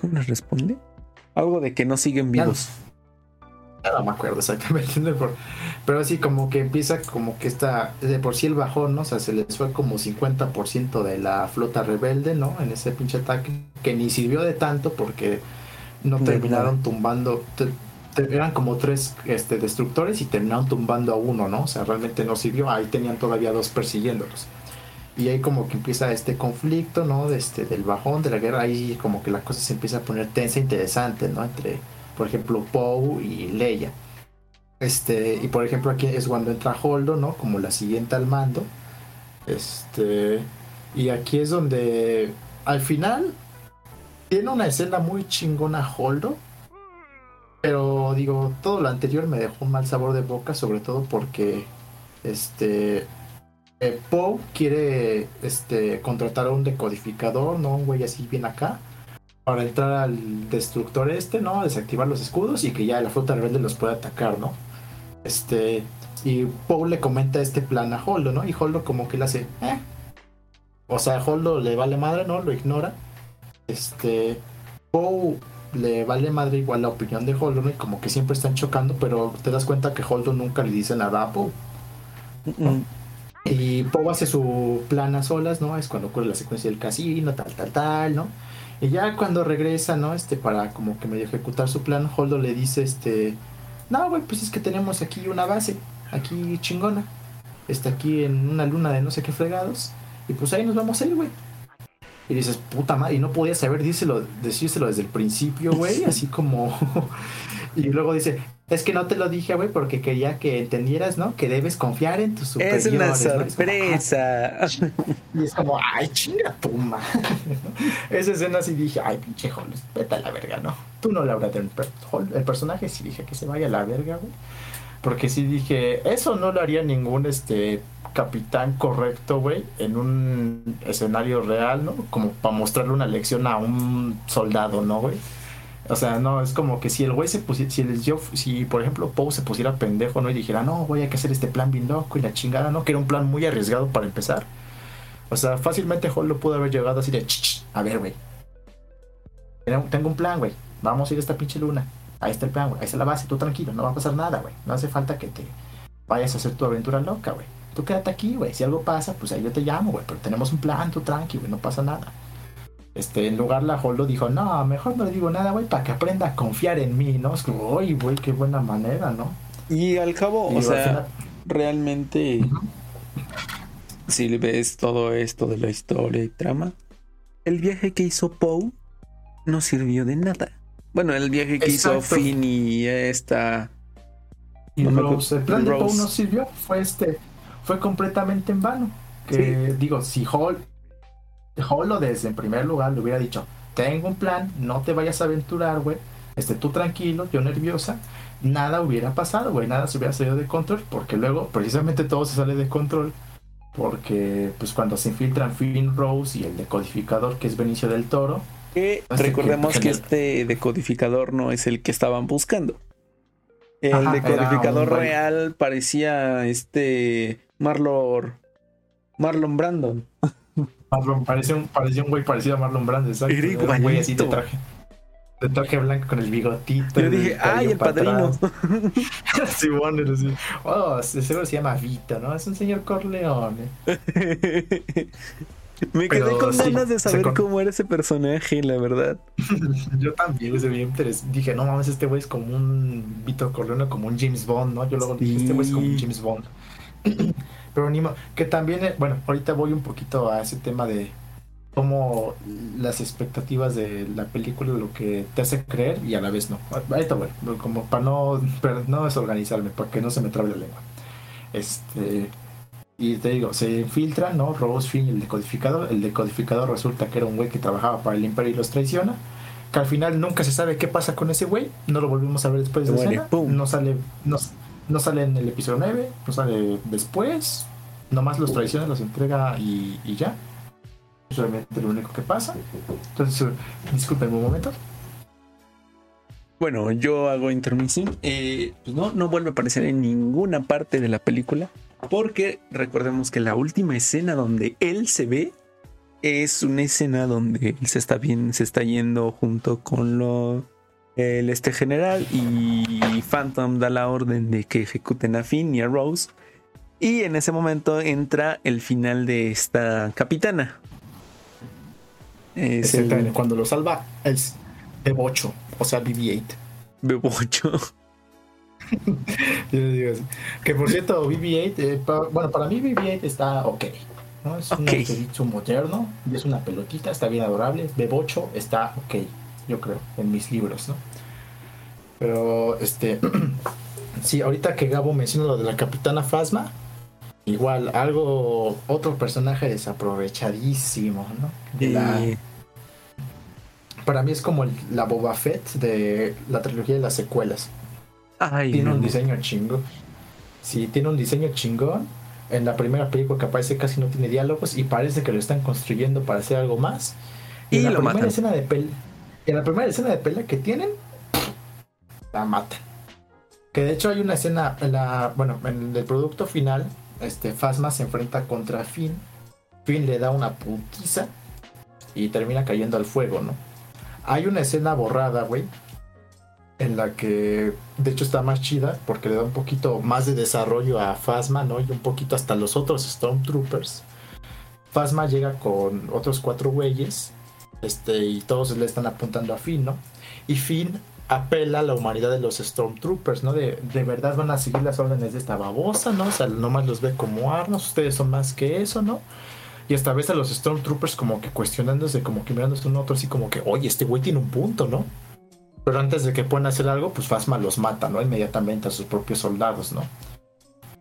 ¿Cómo le responde? Algo de que no siguen vivos no me acuerdo exactamente, pero así como que empieza como que está de por sí el bajón, ¿no? O sea, se les fue como 50% de la flota rebelde, ¿no? En ese pinche ataque, que ni sirvió de tanto porque no terminaron tumbando, eran como tres este, destructores y terminaron tumbando a uno, ¿no? O sea, realmente no sirvió, ahí tenían todavía dos persiguiéndolos. Y ahí como que empieza este conflicto, ¿no? este, del bajón, de la guerra, ahí como que la cosa se empieza a poner tensa, interesante, ¿no? Entre por ejemplo, Poe y Leia. Este, y por ejemplo, aquí es cuando entra Holdo, ¿no? Como la siguiente al mando. Este, y aquí es donde al final tiene una escena muy chingona Holdo. Pero digo, todo lo anterior me dejó un mal sabor de boca, sobre todo porque este eh, Poe quiere este contratar a un decodificador, ¿no? Un güey así bien acá para entrar al destructor este, ¿no? Desactivar los escudos y que ya la flota rebelde los pueda atacar, ¿no? Este. Y Paul le comenta este plan a Holdo, ¿no? Y Holdo como que le hace. Eh". O sea, Holdo le vale madre, ¿no? Lo ignora. Este. Poe le vale madre igual la opinión de Holdo, ¿no? Y como que siempre están chocando, pero te das cuenta que Holdo nunca le dice nada a Poe. Y Poe hace su plan a solas, ¿no? Es cuando ocurre la secuencia del casino, tal, tal, tal, ¿no? Y ya cuando regresa, ¿no? Este, para como que medio ejecutar su plan, Holdo le dice, este, no, güey, pues es que tenemos aquí una base, aquí chingona. Está aquí en una luna de no sé qué fregados. Y pues ahí nos vamos a ir, güey. Y dices, puta madre, y no podía saber díselo, decírselo desde el principio, güey, así como... y luego dice, es que no te lo dije, güey, porque quería que entendieras, ¿no? Que debes confiar en tus superiores. Es una sorpresa. y es como, ay, chinga tu Esa escena así dije, ay, pinche Hall, vete a la verga, ¿no? Tú no, Laura del El personaje sí dije que se vaya a la verga, güey. Porque sí dije, eso no lo haría ningún este capitán correcto, güey, en un escenario real, ¿no? Como para mostrarle una lección a un soldado, ¿no, güey? O sea, no, es como que si el güey se pusiera, si, el, yo, si por ejemplo Poe se pusiera pendejo, ¿no? Y dijera, no, voy a hacer este plan bien loco y la chingada, ¿no? Que era un plan muy arriesgado para empezar. O sea, fácilmente Hall lo pudo haber llegado así de, a ver, güey. Tengo un plan, güey. Vamos a ir a esta pinche luna. Ahí está el plan, güey. Ahí está la base. Tú tranquilo, no va a pasar nada, güey. No hace falta que te vayas a hacer tu aventura loca, güey. Tú quédate aquí, güey. Si algo pasa, pues ahí yo te llamo, güey. Pero tenemos un plan, tú tranquilo, güey. No pasa nada. Este, en lugar la Holdo dijo, no, mejor no le digo nada, güey, para que aprenda a confiar en mí, ¿no? Es como, uy, güey, qué buena manera, ¿no? Y al cabo, o sea, realmente, si le ves todo esto de la historia y trama, el viaje que hizo Poe no sirvió de nada. Bueno, el viaje que hizo Finn y esta... Y el plan de Poe no sirvió, fue este, fue completamente en vano. Que digo, si Hall Holo desde en primer lugar le hubiera dicho, tengo un plan, no te vayas a aventurar, güey. Esté tú tranquilo, yo nerviosa. Nada hubiera pasado, güey. Nada se hubiera salido de control. Porque luego, precisamente todo se sale de control. Porque pues cuando se infiltran Finn Rose y el decodificador que es Benicio del Toro. Que recordemos que, este decodificador no es el que estaban buscando. El decodificador real parecía este Marlon Marlon Brandon. Marlon, parecía un, parecía un güey parecido a Marlon Brandon, exacto. Era un güey así de traje. De traje blanco con el bigotito. Yo dije, ¡ay, el padrino! sí, bueno, sí. Oh, seguro se llama Vito, ¿no? Es un señor Corleone. Me quedé con ganas de saber cómo era ese personaje, la verdad. Yo también, se bien Dije, no mames, este güey es como un Vito Corleone, como un James Bond, ¿no? Yo luego dije, este güey es como un James Bond. Pero ni que también, eh, bueno, ahorita voy un poquito a ese tema de cómo las expectativas de la película lo que te hace creer y a la vez no. Ahorita bueno, como para no, no desorganizarme, para que no se me trabe la lengua. Este, y te digo, se infiltra, ¿no? Rose, Finn el decodificador. El decodificador resulta que era un güey que trabajaba para el Imperio y los traiciona. Que al final nunca se sabe qué pasa con ese güey. No lo volvimos a ver después de la escena. No sale, no, no sale en el episodio 9, no sale después. Nomás los traiciones los entrega y, ya. Es realmente lo único que pasa. Entonces, disculpen un momento. Bueno, yo hago intermisión. Eh, pues no, no vuelve a aparecer en ninguna parte de la película. Porque recordemos que la última escena donde él se ve es una escena donde él se está bien, se está yendo junto con lo, el este general y Phantom da la orden de que ejecuten a Finn y a Rose. Y en ese momento entra el final de esta capitana. Es Cuando lo salva es Bebocho, o sea, BB-8. Bebocho. que por cierto, BB-8, eh, bueno, para mí BB-8 está ok. ¿no? Es un arquerito moderno y es una pelotita, está bien adorable. Bebocho está ok, yo creo, en mis libros, ¿no? Pero, este, sí, ahorita que Gabo menciona lo de la Capitana Fasma, igual, algo, otro personaje desaprovechadísimo, ¿no? para mí es como la Boba Fett de la trilogía de las secuelas. tiene un diseño chingo. Sí, tiene un diseño chingón. En la primera película que aparece casi no tiene diálogos y parece que lo están construyendo para hacer algo más. Y, en la primera escena de pelea, en la primera escena de pelea que tienen, la mata. Que de hecho hay una escena, en la, bueno, en el producto final, este Fasma se enfrenta contra Finn. Finn le da una putiza y termina cayendo al fuego, ¿no? Hay una escena borrada, güey, en la que de hecho está más chida porque le da un poquito más de desarrollo a Fasma, ¿no? Y un poquito hasta los otros Stormtroopers. Fasma llega con otros cuatro güeyes este, y todos le están apuntando a Finn, ¿no? Y Finn apela a la humanidad de los Stormtroopers, ¿no? De, de verdad van a seguir las órdenes de esta babosa, ¿no? O sea, nomás los ve como armas, ustedes son más que eso, ¿no? Y hasta vez a los Stormtroopers como que cuestionándose, como que mirándose uno a otro así como que, oye, este güey tiene un punto, ¿no? Pero antes de que puedan hacer algo, pues Fasma los mata, ¿no? Inmediatamente a sus propios soldados, ¿no?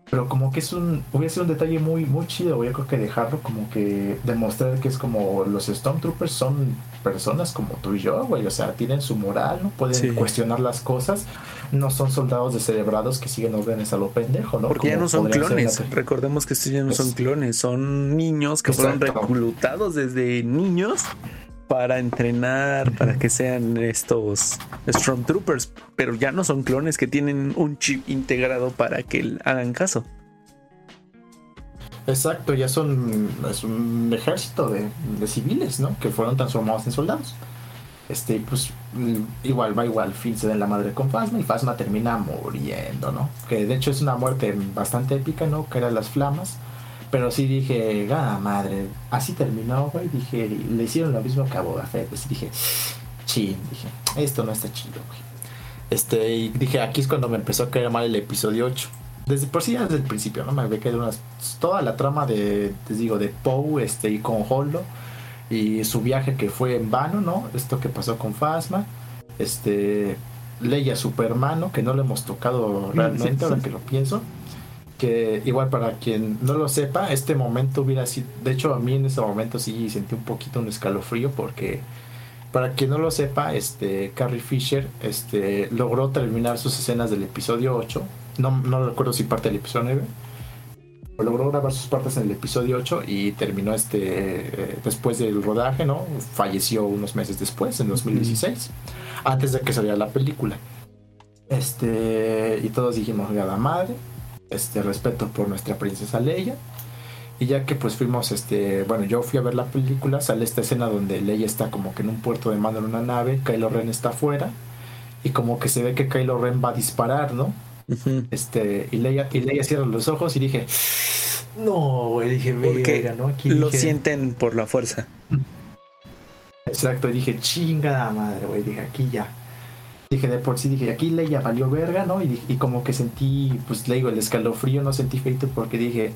Pero como que es un hubiera sido un detalle muy muy chido voy creo que dejarlo como que demostrar que es como los Stormtroopers son personas como tú y yo güey o sea tienen su moral no pueden cuestionar las cosas no son soldados descerebrados que siguen órdenes a lo pendejo no porque ya no son clones recordemos que estos ya no son clones son niños que fueron reclutados desde niños para entrenar, para que sean estos Stormtroopers, pero ya no son clones que tienen un chip integrado para que hagan caso. Exacto, ya son es un ejército de, civiles, ¿no? Que fueron transformados en soldados. Este, pues igual va igual, Finn se da la madre con Phasma y Phasma termina muriendo, ¿no? Que de hecho es una muerte bastante épica, ¿no? Que eran las flamas pero sí dije, ah, madre, así terminó, güey. Dije, le hicieron lo mismo que a Boba Fett. Pues dije, chin, dije, esto no está chido, güey. Este, y dije, aquí es cuando me empezó a caer mal el episodio 8. Desde por sí, desde el principio, ¿no? Me había caído unas, toda la trama de, te digo, de Poe, este, y con Holdo. Y su viaje que fue en vano, ¿no? Esto que pasó con Phasma. Este, Leia Supermano, que no lo hemos tocado realmente, ahora que lo pienso que igual para quien no lo sepa, este momento hubiera sido, de hecho a mí en ese momento sí sentí un poquito un escalofrío porque para quien no lo sepa, este Carrie Fisher este logró terminar sus escenas del episodio 8, no, no recuerdo si parte del episodio 9, logró grabar sus partes en el episodio 8 y terminó este después del rodaje, ¿no? Falleció unos meses después, en 2016, antes de que saliera la película. Este, y todos dijimos, la madre, este, respeto por nuestra princesa Leia. Y ya que pues fuimos, este, bueno, yo fui a ver la película, sale esta escena donde Leia está como que en un puerto de mando en una nave, Kylo Ren está afuera, y como que se ve que Kylo Ren va a disparar, ¿no? Este, y Leia, y Leia cierra los ojos y dije, no, güey, dije, Porque ¿no? Aquí lo sienten por la fuerza. Exacto, y dije, chingada madre, güey, dije, aquí ya. Dije, de por sí, dije, aquí Leia valió verga, ¿no? Y, y como que sentí, pues le digo, el escalofrío, no sentí feito porque dije,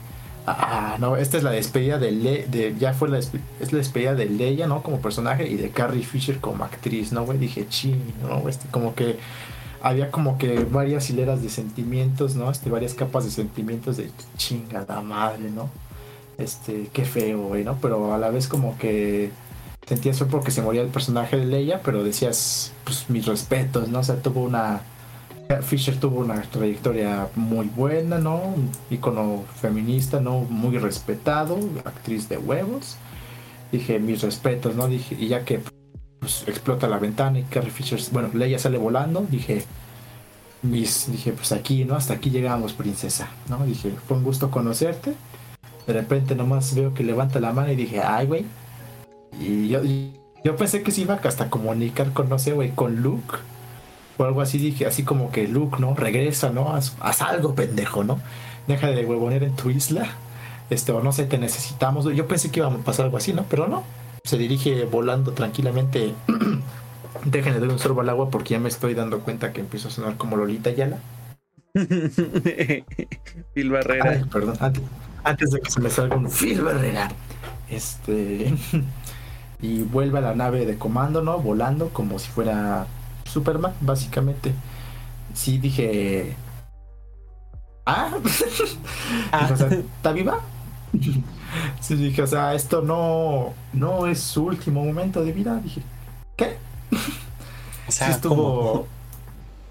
ah, no, esta es la despedida de, Le de ya fue la, es la despedida de Leia, ¿no? Como personaje y de Carrie Fisher como actriz, ¿no, güey? Dije, ching, ¿no? Este, como que había como que varias hileras de sentimientos, ¿no? Este, varias capas de sentimientos de chingada madre, ¿no? Este, qué feo, güey, ¿no? Pero a la vez como que sentías fue porque se moría el personaje de Leia, pero decías, pues mis respetos, ¿no? O sea, tuvo una... Fisher tuvo una trayectoria muy buena, ¿no? Un ícono feminista, ¿no? Muy respetado, actriz de huevos. Dije, mis respetos, ¿no? Dije, y ya que pues, explota la ventana y Carrie Fisher, bueno, Leia sale volando, dije, mis, dije, pues aquí, ¿no? Hasta aquí llegamos, princesa, ¿no? Dije, fue un gusto conocerte. De repente nomás veo que levanta la mano y dije, ay, güey. Y yo, yo pensé que se iba hasta comunicar con, no sé, güey, con Luke. O algo así, dije, así como que Luke, ¿no? Regresa, ¿no? Haz, haz algo, pendejo, ¿no? Deja de huevonear en tu isla. Este, o no sé, te necesitamos. Yo pensé que iba a pasar algo así, ¿no? Pero no se dirige volando tranquilamente. Dejen de dar un sorbo al agua porque ya me estoy dando cuenta que empiezo a sonar como Lolita Yala. Phil Barrera. perdón, antes, de que se me salga un Phil Barrera. Este. Y vuelve a la nave de comando, ¿no? Volando como si fuera Superman, básicamente. Sí, dije. Ah, ah. ¿está viva? Sí, dije, o sea, esto no, no es su último momento de vida. Dije, ¿qué? O sea, estuvo,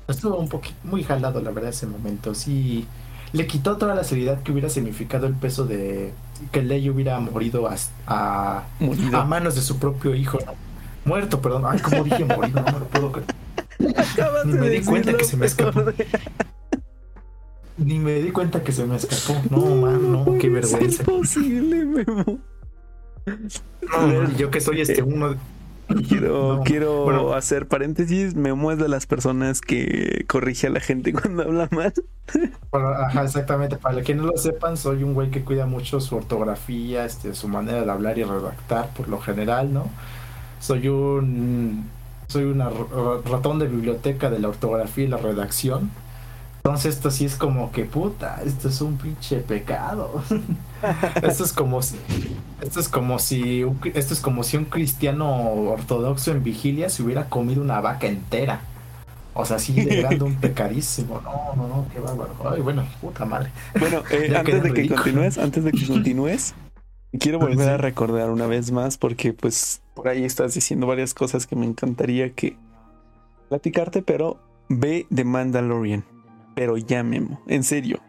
estuvo un poquito muy jalado, la verdad, ese momento. Sí, le quitó toda la seriedad que hubiera significado el peso de que Ley hubiera morido a, a, a manos de su propio hijo. Muerto, perdón. Ay, como dije morido, no me lo puedo creer. Ni me di cuenta que se me escapó. Ni me di cuenta que se me escapó. No, man, no, qué vergüenza. Es imposible, Memo. yo que soy este uno. Quiero, quiero hacer paréntesis. Memo es de las personas que corrige a la gente cuando habla mal. ajá, exactamente. Para que no lo sepan, soy un güey que cuida mucho su ortografía, este, su manera de hablar y redactar, por lo general, ¿no? Soy un soy un ratón de biblioteca de la ortografía y la redacción. Entonces esto sí es como que puta, esto es un pinche pecado. esto es como si, esto es como si esto es como si un cristiano ortodoxo en vigilia se hubiera comido una vaca entera. O sea, sí grande un pecadísimo. No, no, no, qué bárbaro. Ay, bueno, puta madre. Bueno, eh, antes de que continúes, antes de que continúes, quiero volver a recordar una vez más porque pues por ahí estás diciendo varias cosas que me encantaría que platicarte, pero ve de Mandalorian pero ya Memo, en serio.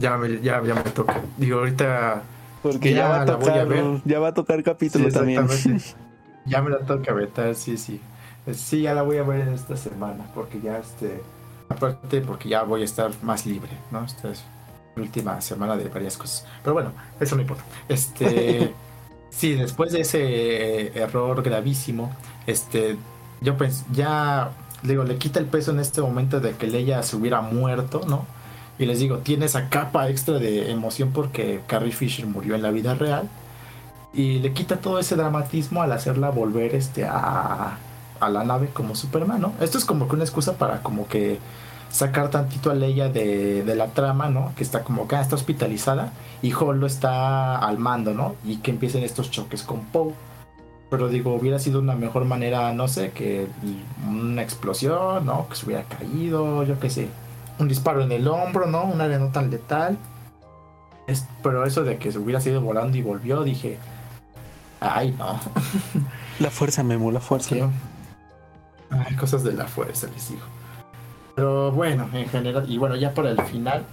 Ya me, ya, ya me toca. Digo, ahorita. Porque ya, va a tocar, ya va a tocar capítulo también. ya me la toca ver, sí, sí. Sí, ya la voy a ver en esta semana, porque ya este. Aparte, porque ya voy a estar más libre, ¿no? Esta es la última semana de varias cosas. Pero bueno, eso no importa. Este. sí, después de ese error gravísimo, este. Yo pensé, ya digo, le quita el peso en este momento de que Leia se hubiera muerto, ¿no? Y les digo, tiene esa capa extra de emoción porque Carrie Fisher murió en la vida real. Y le quita todo ese dramatismo al hacerla volver este, a, a la nave como Superman, ¿no? Esto es como que una excusa para como que sacar tantito a Leia de, de la trama, ¿no? Que está como que ah, está hospitalizada y lo está al mando, ¿no? Y que empiecen estos choques con Poe pero digo, hubiera sido una mejor manera, no sé, que una explosión, ¿no? Que se hubiera caído, yo qué sé. Un disparo en el hombro, ¿no? Una área no tan letal. Es, pero eso de que se hubiera sido volando y volvió, dije, ay, no. La fuerza, Memo, la fuerza. Ay, cosas de la fuerza, les digo. Pero bueno, en general, y bueno, ya para el final,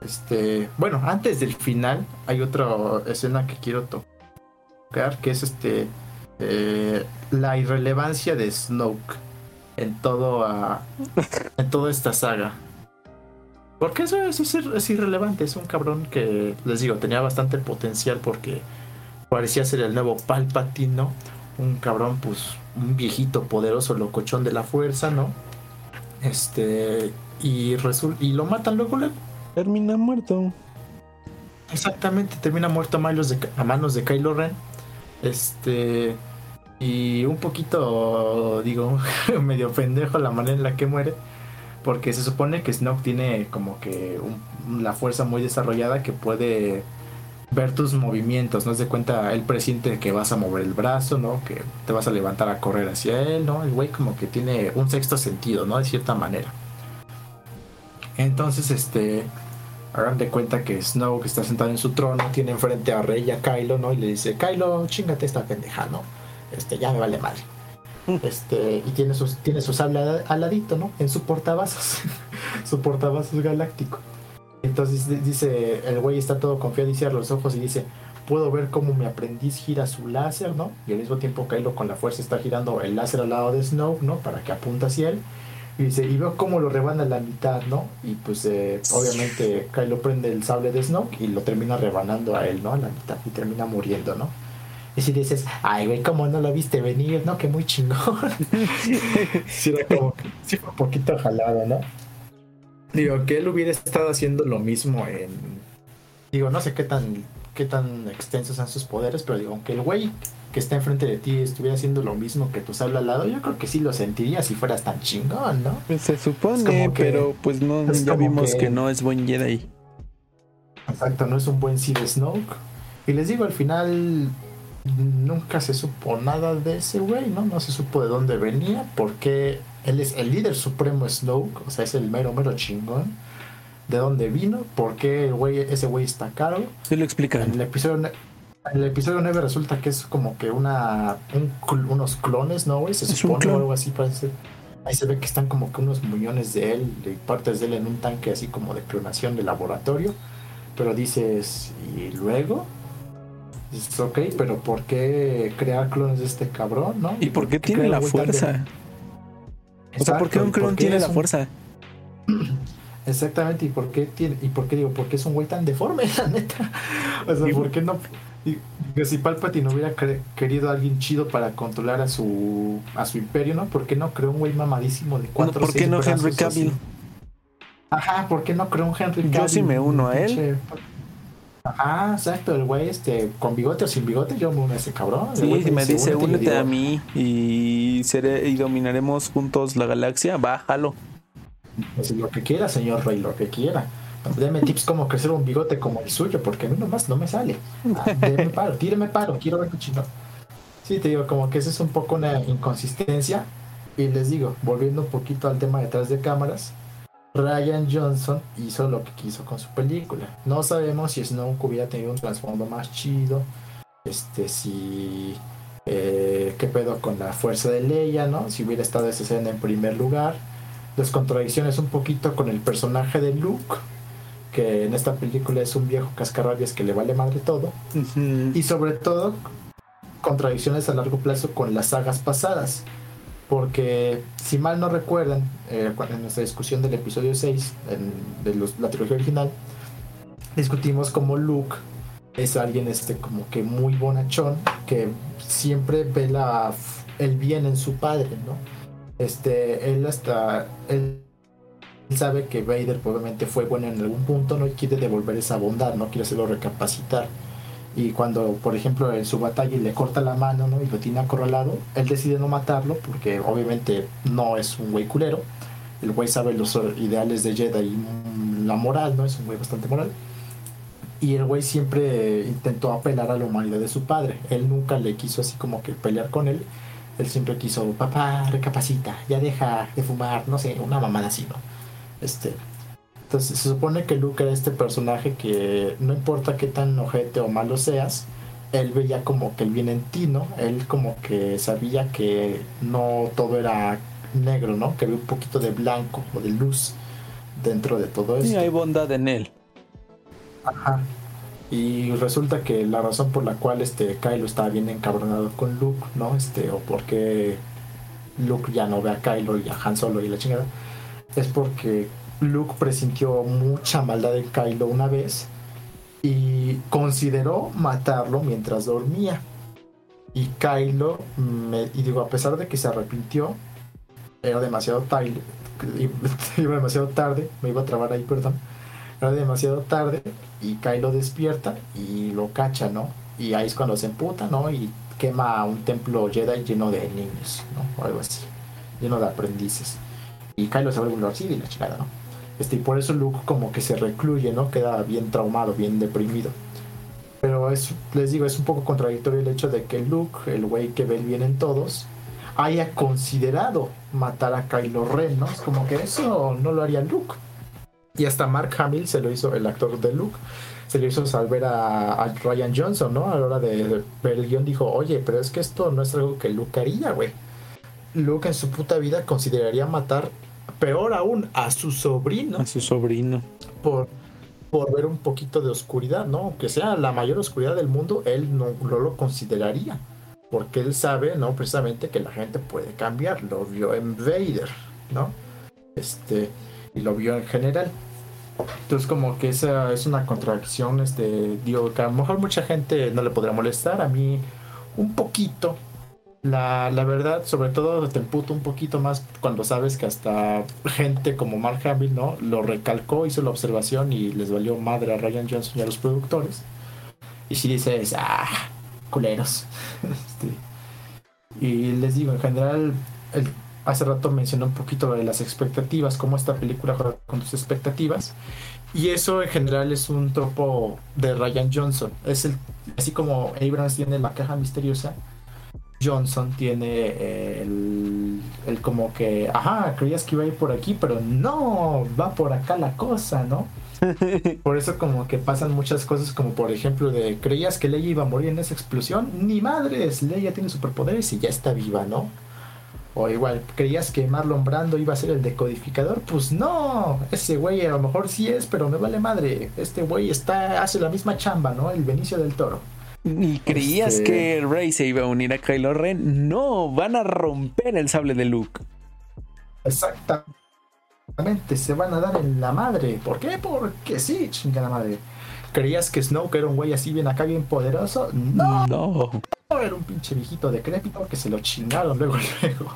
Este, bueno, antes del final hay otra escena que quiero tocar, que es este eh, la irrelevancia de Snoke en todo en toda esta saga. Porque eso, es, irrelevante, es un cabrón que, les digo, tenía bastante potencial porque parecía ser el nuevo Palpatine, ¿no? Un cabrón, pues, un viejito poderoso, locochón de la fuerza, ¿no? Este, y, y lo matan luego, luego. Termina muerto. Exactamente, termina muerto a manos de, a manos de Kylo Ren. Este, y un poquito, digo, medio pendejo la manera en la que muere porque se supone que Snoke tiene como que la fuerza muy desarrollada que puede ver tus movimientos, ¿no? Es de cuenta el presidente que vas a mover el brazo, ¿no? Que te vas a levantar a correr hacia él, ¿no? El güey como que tiene un sexto sentido, ¿no? De cierta manera. Entonces, este, hagan de cuenta que Snoke está sentado en su trono, tiene enfrente a Rey y a Kylo, ¿no? Y le dice, Kylo, chingate esta pendeja, ¿no? Este, ya me vale mal. Este, y tiene sus, tiene su sable al ladito, ¿no? En su portavasos. su portavasos galáctico. Entonces dice, el güey está todo confiado y cierra los ojos y dice, puedo ver cómo mi aprendiz gira su láser, ¿no? Y al mismo tiempo Kylo con la fuerza está girando el láser al lado de Snow, ¿no? Para que apunte hacia él. Y dice, y veo cómo lo rebana la mitad, ¿no? Y pues eh, obviamente Kylo prende el sable de Snow y lo termina rebanando a él, ¿no? A la mitad y termina muriendo, ¿no? Y si dices, ay, güey, ¿cómo no lo viste venir? No, que muy chingón. sí, era como que, sí fue un poquito jalado, ¿no? Digo, que él hubiera estado haciendo lo mismo en. Digo, no sé qué tan, qué tan extensos son sus poderes, pero digo, aunque el güey que está enfrente de ti estuviera haciendo lo mismo que tú sabes al lado, yo creo que sí lo sentiría si fueras tan chingón, ¿no? Pues se supone, pero pues no, ya vimos que... que... no es buen Jedi. Exacto, no es un buen Seed Snoke. Y les digo, al final nunca se supo nada de ese güey, ¿no? No se supo de dónde venía, porque él es el líder supremo Snoke, o sea, es el mero, mero chingón. ¿De dónde vino? ¿Por qué güey, ese güey está caro? Sí lo explican. En el episodio, en el episodio 9 resulta que es como que una unos clones, ¿no, güey? Se supone o algo así, parece. Ahí se ve que están como que unos millones de él y partes de él en un tanque así como de clonación de laboratorio. Pero dices, ¿y luego? Dices, ok, pero ¿por qué crear clones de este cabrón, no? ¿Y por qué tiene la fuerza? O sea, ¿por qué un clon tiene la fuerza? Exactamente, ¿y por qué tiene, y por qué digo, por qué es un güey tan deforme, la neta? O sea, ¿por qué no? si Palpatine hubiera querido a alguien chido para controlar a su a su imperio, ¿no? ¿Por qué no creó un güey mamadísimo de cuatro ¿Por qué no Henry Cavill? Ajá, ¿por qué no creó un Henry Cavill? Yo sí me uno a él. Ah, exacto, el güey este, con bigote o sin bigote, yo me uno a ese cabrón. Sí, si me dice, únete a mí y, seré, y dominaremos juntos la galaxia, bájalo. Pues lo que quiera, señor Rey, lo que quiera. Deme tips como crecer un bigote como el suyo, porque a mí nomás no me sale. Ah, paro, tíreme paro, quiero ver chino. Sí, te digo, como que esa es un poco una inconsistencia. Y les digo, volviendo un poquito al tema detrás de cámaras, Ryan Johnson hizo lo que quiso con su película. No sabemos si Snoke hubiera tenido un trasfondo más chido. Este, si. Eh, ¿Qué pedo con la fuerza de Leia, no? Si hubiera estado esa escena en primer lugar. Las contradicciones un poquito con el personaje de Luke, que en esta película es un viejo cascarrabias que le vale madre todo. Y sobre todo, contradicciones a largo plazo con las sagas pasadas porque si mal no recuerdan, eh, en nuestra discusión del episodio 6 de la trilogía original, discutimos como Luke es alguien este como que muy bonachón, que siempre ve el bien en su padre, ¿no? Este, él hasta, él sabe que Vader probablemente fue bueno en algún punto, no quiere devolver esa bondad, no quiere hacerlo recapacitar y cuando, por ejemplo, en su batalla le corta la mano ¿no? y lo tiene acorralado, él decide no matarlo porque obviamente no es un güey culero. El güey sabe los ideales de Jedi y la moral, ¿no? Es un güey bastante moral. Y el güey siempre intentó apelar a la humanidad de su padre. Él nunca le quiso así como que pelear con él. Él siempre quiso, papá, recapacita, ya deja de fumar, no sé, una mamada así, ¿no? Este, entonces se supone que Luke era este personaje que no importa qué tan ojete o malo seas, él veía como que el bien en ti, ¿no? Él como que sabía que no todo era negro, ¿no? Que había un poquito de blanco o de luz dentro de todo eso. Sí, hay bondad en él. Ajá. Y resulta que la razón por la cual este Kylo estaba bien encabronado con Luke, ¿no? Este, o porque Luke ya no ve a Kylo y a Han Solo y la chingada, es porque Luke presintió mucha maldad en Kylo una vez y consideró matarlo mientras dormía. Y Kylo, me, y digo, a pesar de que se arrepintió, era demasiado tarde, iba demasiado tarde, me iba a trabar ahí, perdón era demasiado tarde y Kylo despierta y lo cacha, ¿no? Y ahí es cuando se emputa, ¿no? Y quema un templo Jedi lleno de niños, ¿no? O algo así, lleno de aprendices. Y Kylo se vuelve un y la chingada, ¿no? Este, y por eso Luke como que se recluye, ¿no? Queda bien traumado, bien deprimido. Pero es, les digo, es un poco contradictorio el hecho de que Luke, el güey que ve el bien en todos, haya considerado matar a Kylo Ren, ¿no? Es como que eso no lo haría Luke. Y hasta Mark Hamill se lo hizo, el actor de Luke, se lo hizo saber a, Ryan Johnson, ¿no? A la hora de ver el guion dijo, oye, pero es que esto no es algo que Luke haría, güey. Luke en su puta vida consideraría matar, peor aún, a su sobrino. A su sobrino. Por, por ver un poquito de oscuridad, ¿no? Aunque sea la mayor oscuridad del mundo, él no, no lo consideraría. Porque él sabe, ¿no? Precisamente que la gente puede cambiar. Lo vio en Vader, ¿no? Este, y lo vio en general. Entonces como que esa es una contradicción, este, digo que a lo mejor mucha gente no le podrá molestar, a mí un poquito. La, la verdad, sobre todo te emputo un poquito más cuando sabes que hasta gente como Mark Hamill, ¿no? Lo recalcó, hizo la observación y les valió madre a Ryan Johnson y a los productores. Y si dices, ah, culeros. Este, y les digo, en general, el Hace rato mencioné un poquito de las expectativas, cómo esta película juega con tus expectativas. Y eso en general es un tropo de Ryan Johnson. Es el, así como Abrams tiene la caja misteriosa, Johnson tiene el, el, como que, ajá, creías que iba a ir por aquí, pero no, va por acá la cosa, ¿no? Por eso como que pasan muchas cosas como por ejemplo de, creías que Leia iba a morir en esa explosión, ni madres, Leia tiene superpoderes y ya está viva, ¿no? O igual, ¿creías que Marlon Brando iba a ser el decodificador? Pues no, ese güey a lo mejor sí es, pero me vale madre. Este güey está, hace la misma chamba, ¿no? El Benicio del Toro. ¿Y creías este que Rey se iba a unir a Kylo Ren? No, van a romper el sable de Luke. Exactamente, se van a dar en la madre. ¿Por qué? Porque sí, chinga la madre. ¿Creías que Snoke era un güey así bien acá, bien poderoso? No. No. Era un pinche viejito decrépito que se lo chingaron luego, luego.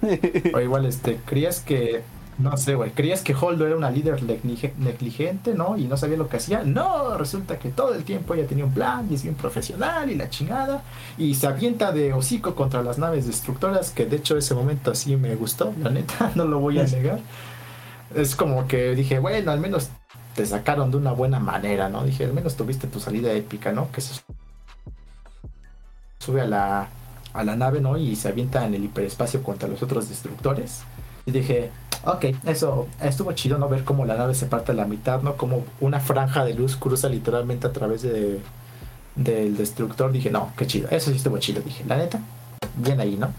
o igual, este, creías que, no sé, güey, creías que Holdo era una líder negligente, ¿no? Y no sabía lo que hacía. No, resulta que todo el tiempo ella tenía un plan y es bien profesional y la chingada. Y se avienta de hocico contra las naves destructoras, que de hecho ese momento así me gustó, la neta, no lo voy a negar. Es como que dije, bueno, al menos te sacaron de una buena manera, ¿no? Dije, al menos tuviste tu salida épica, ¿no? Que se sube a la a la nave, ¿no? Y se avienta en el hiperespacio contra los otros destructores. Y dije, ok, eso estuvo chido, ¿no? Ver cómo la nave se parte a la mitad, ¿no? Como una franja de luz cruza literalmente a través de, del destructor. Dije, no, qué chido. Eso sí estuvo chido, dije, la neta, bien ahí, ¿no?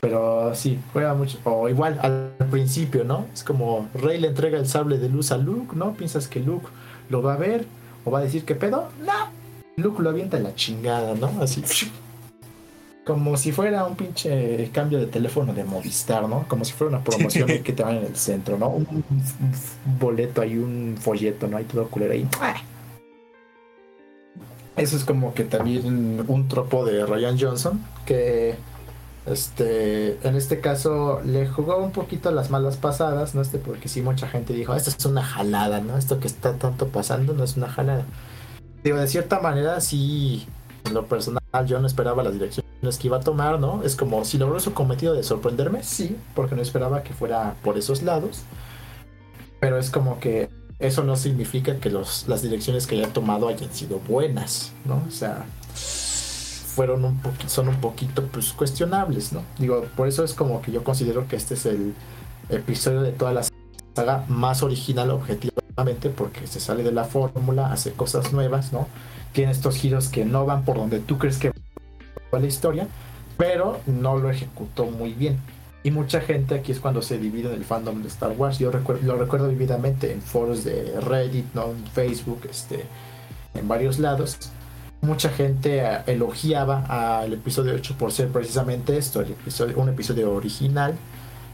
Pero sí, juega mucho. O igual al principio, ¿no? Es como Rey le entrega el sable de luz a Luke, ¿no? Piensas que Luke lo va a ver o va a decir, ¿qué pedo? No. Luke lo avienta en la chingada, ¿no? Así como si fuera un pinche cambio de teléfono de Movistar, ¿no? Como si fuera una promoción que te van en el centro, ¿no? Un, boleto ahí, un folleto, ¿no? Hay todo culero ahí. Eso es como que también un tropo de Ryan Johnson, que este, en este caso le jugó un poquito las malas pasadas, ¿no? Este, porque sí, mucha gente dijo, esto es una jalada, ¿no? Esto que está tanto pasando no es una jalada. Digo, de cierta manera sí, en lo personal yo no esperaba las direcciones que iba a tomar, ¿no? Es como si logró su cometido de sorprenderme, sí, porque no esperaba que fuera por esos lados. Pero es como que eso no significa que los, las direcciones que haya tomado hayan sido buenas, ¿no? O sea, fueron un son un poquito pues cuestionables, ¿no? Digo, por eso es como que yo considero que este es el episodio de toda la saga más original objetivamente porque se sale de la fórmula, hace cosas nuevas, ¿no? Tiene estos giros que no van por donde tú crees que la historia, pero no lo ejecutó muy bien. Y mucha gente aquí es cuando se divide en el fandom de Star Wars. Yo recuerdo, lo recuerdo vividamente en foros de Reddit, ¿no? Facebook, este, en varios lados. Mucha gente eh, elogiaba al episodio 8 por ser precisamente esto, el episodio, un episodio original,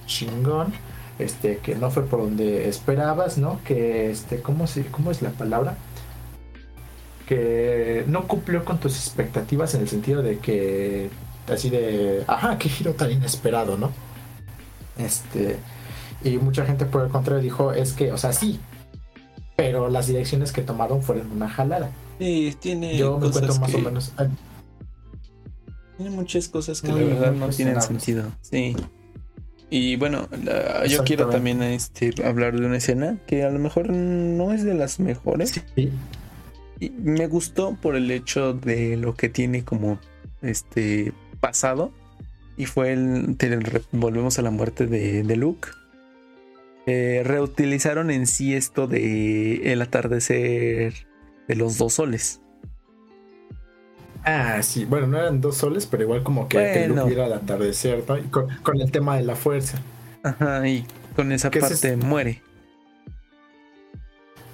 chingón, este, que no fue por donde esperabas, ¿no? Que, este, ¿cómo, se, ¿cómo es la palabra? Que no cumplió con tus expectativas en el sentido de que, así de, ajá, qué giro tan inesperado, ¿no? Este, y mucha gente por el contrario dijo, es que, o sea, sí, pero las direcciones que tomaron fueron una jalada. Sí, tiene Yo me encuentro más o menos... Tiene muchas cosas que la verdad no tienen sentido. Sí. Y bueno, yo quiero también este, hablar de una escena que a lo mejor no es de las mejores. Sí. Y me gustó por el hecho de lo que tiene como este pasado y fue el, volvemos a la muerte de, de Luke. Eh, reutilizaron en sí esto de el atardecer de los dos soles. Ah, sí, bueno, no eran dos soles, pero igual como que, Luke viera el atardecer, ¿no? con, el tema de la fuerza. Ajá, y con esa parte muere.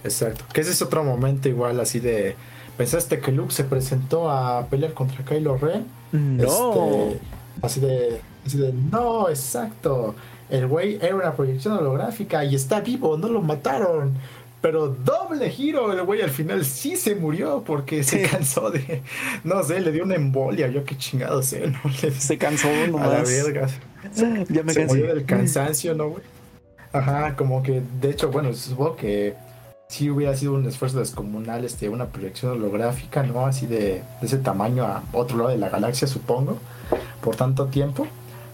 Exacto. Que ese es otro momento igual así de. ¿Pensaste que Luke se presentó a pelear contra Kylo Ren? No. Este, Así de, así de, no, exacto. El güey era una proyección holográfica y está vivo, no lo mataron. Pero doble giro, el güey al final sí se murió porque se cansó de, no sé, le dio una embolia, yo qué chingado sé, ¿no? se cansó no A la verga. Ya me se murió del cansancio, ¿no, güey? Ajá, como que, de hecho, bueno, supongo que sí hubiera sido un esfuerzo descomunal, este, una proyección holográfica, ¿no? Así de, de ese tamaño a otro lado de la galaxia, supongo por tanto tiempo.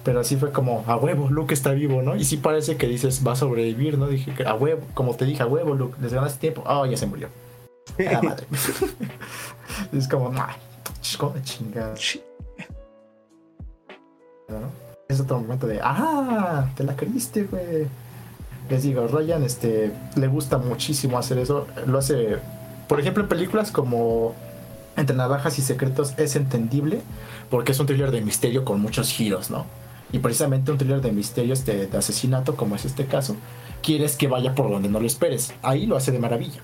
Pero así fue como, a huevo, Luke está vivo, ¿no? Y sí parece que dices, va a sobrevivir, ¿no? Dije, a huevo, como te dije, a huevo, Luke, les ganaste tiempo. Ah, ya se murió. A madre. es como, nah, chingada. ¿No? Es otro momento de, ah, te la creíste, güey. Les digo, Ryan este, le gusta muchísimo hacer eso. Lo hace, por ejemplo, en películas como Entre Navajas y Secretos es entendible porque es un thriller de misterio con muchos giros, ¿no? Y precisamente un thriller de misterio este, de asesinato, como es este caso, quieres que vaya por donde no lo esperes. Ahí lo hace de maravilla.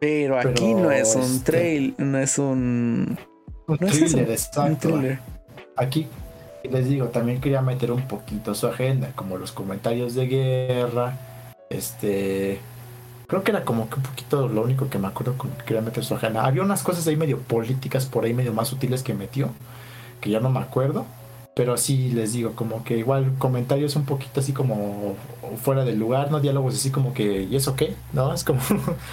Pero aquí no es un este, trail, no es un... Un thriller, exacto. Aquí, les digo, también quería meter un poquito su agenda, como los comentarios de guerra, este... Creo que era como que un poquito lo único que me acuerdo que quería meter su agenda. Había unas cosas ahí medio políticas, por ahí medio más sutiles que metió que ya no me acuerdo. Pero sí les digo, como que igual comentarios un poquito así como fuera del lugar, ¿no? Diálogos así como que, ¿y eso qué? ¿No? Es como,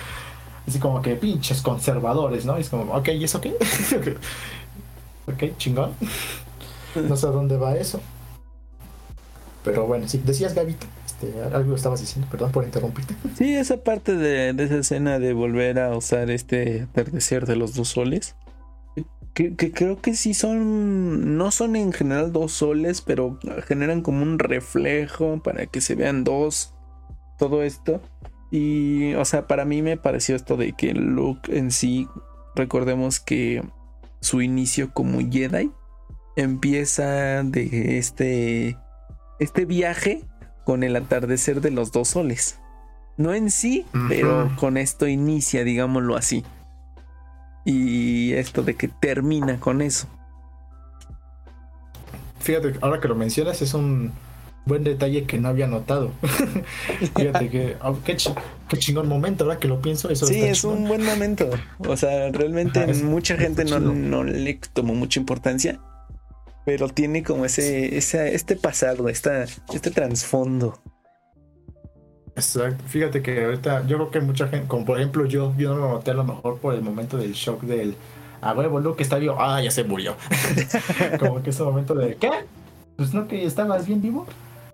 así como que pinches conservadores, ¿no? es como, ok, ¿y eso qué? ok, chingón. no sé a dónde va eso. Pero bueno, sí, decías Gavito, este, algo estabas diciendo, perdón por interrumpirte. Sí, esa parte de, de esa escena de volver a usar este atardecer de los dos soles que, creo que sí son, no son en general dos soles, pero generan como un reflejo para que se vean dos, todo esto. Y, o sea, para mí me pareció esto de que Luke en sí, recordemos que su inicio como Jedi empieza de este, este viaje con el atardecer de los dos soles. No en sí, pero con esto inicia, digámoslo así. Y esto de que termina con eso. Fíjate, ahora que lo mencionas, es un buen detalle que no había notado. Fíjate que oh, qué, chingón momento, ahora que lo pienso. Eso sí, es un buen momento. O sea, realmente mucha gente no, no, le tomó mucha importancia, pero tiene como ese, ese este pasado, esta, este trasfondo. Exacto. Fíjate que ahorita yo creo que mucha gente, como por ejemplo yo, yo no lo noté a lo mejor por el momento del shock del a huevo, Luke está vivo, ah, ya se murió. como que ese momento de ¿qué? Pues no que estabas bien vivo.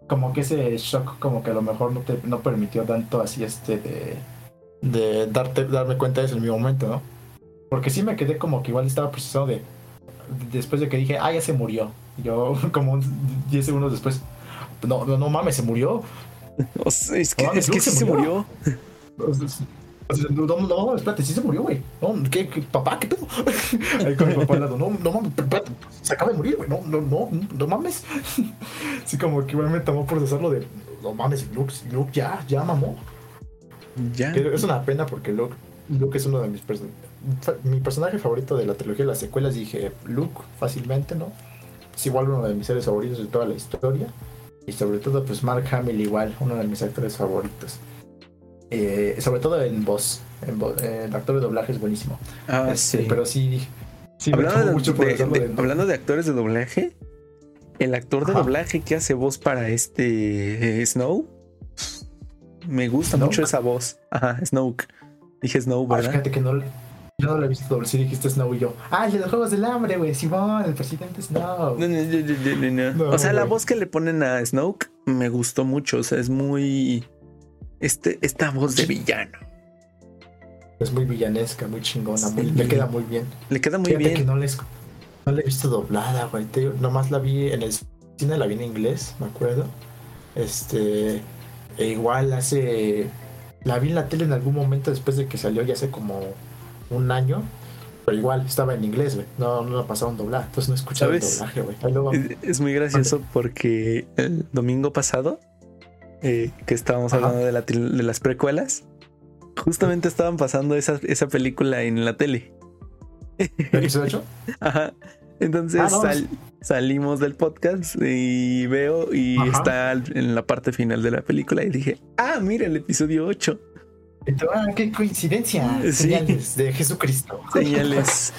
Como que ese shock como que a lo mejor no te no permitió tanto así este de de darte darme cuenta de eso en mi momento, ¿no? Porque sí me quedé como que igual estaba procesado de después de que dije, ah, ya se murió. Yo como 10 segundos después, no, no, no mames, se murió es que, es que sí se murió. No, no, no, espérate, sí se murió, güey. No, ¿qué, qué, papá, qué pedo? Ahí con mi papá al lado, no, no mames, espérate, se acaba de morir, güey. No, no, no, no mames. Así como que igual me tomó por procesarlo de, no mames, Luke, Luke ya, ya mamó. Ya. Es una pena porque Luke, Luke es uno de mis personajes. Mi personaje favorito de la trilogía de las secuelas, dije Luke fácilmente, ¿no? Es igual uno de mis seres favoritos de toda la historia. Y sobre todo, pues Mark Hamill, igual, uno de mis actores favoritos. Eh, sobre todo en voz. En eh, el actor de doblaje es buenísimo. Ah, este, sí. Pero sí. sí hablando, de, mucho de, de, hablando de actores de doblaje, el actor de Ajá. doblaje que hace voz para este eh, Snow, me gusta Snoke. mucho esa voz. Ajá, Snoke. Dije Snow, ¿verdad? Ah, fíjate que no, yo no lo he visto doble. Sí dijiste Snow y yo. Ah, el de los Juegos del Hambre, güey. Simón, el presidente Snow. No, no, no, no, no. O sea, la voz que le ponen a Snoke me gustó mucho. O sea, es muy. Este, esta voz de villano. Es muy villanesca, muy chingona. Muy, le queda muy bien. Le queda muy Fíjate bien. Que no, les, no la he visto doblada, güey. Nomás la vi en el cine, la vi en inglés, me acuerdo. Este. E igual hace. La vi en la tele en algún momento después de que salió, ya hace como un año. Pero igual estaba en inglés, güey. No, no la pasaron doblada. Entonces no escuchaba el doblaje, güey. Es, es, muy gracioso porque el domingo pasado, eh, que estábamos Ajá. hablando de, la, de, las precuelas, justamente estaban pasando esa, esa película en la tele. ¿18? Ajá. Entonces ah, no, sal, salimos del podcast y veo y Ajá. está en la parte final de la película y dije, ah, mira el episodio 8. Ah, qué coincidencia. Sí. Señales de Jesucristo. Señales.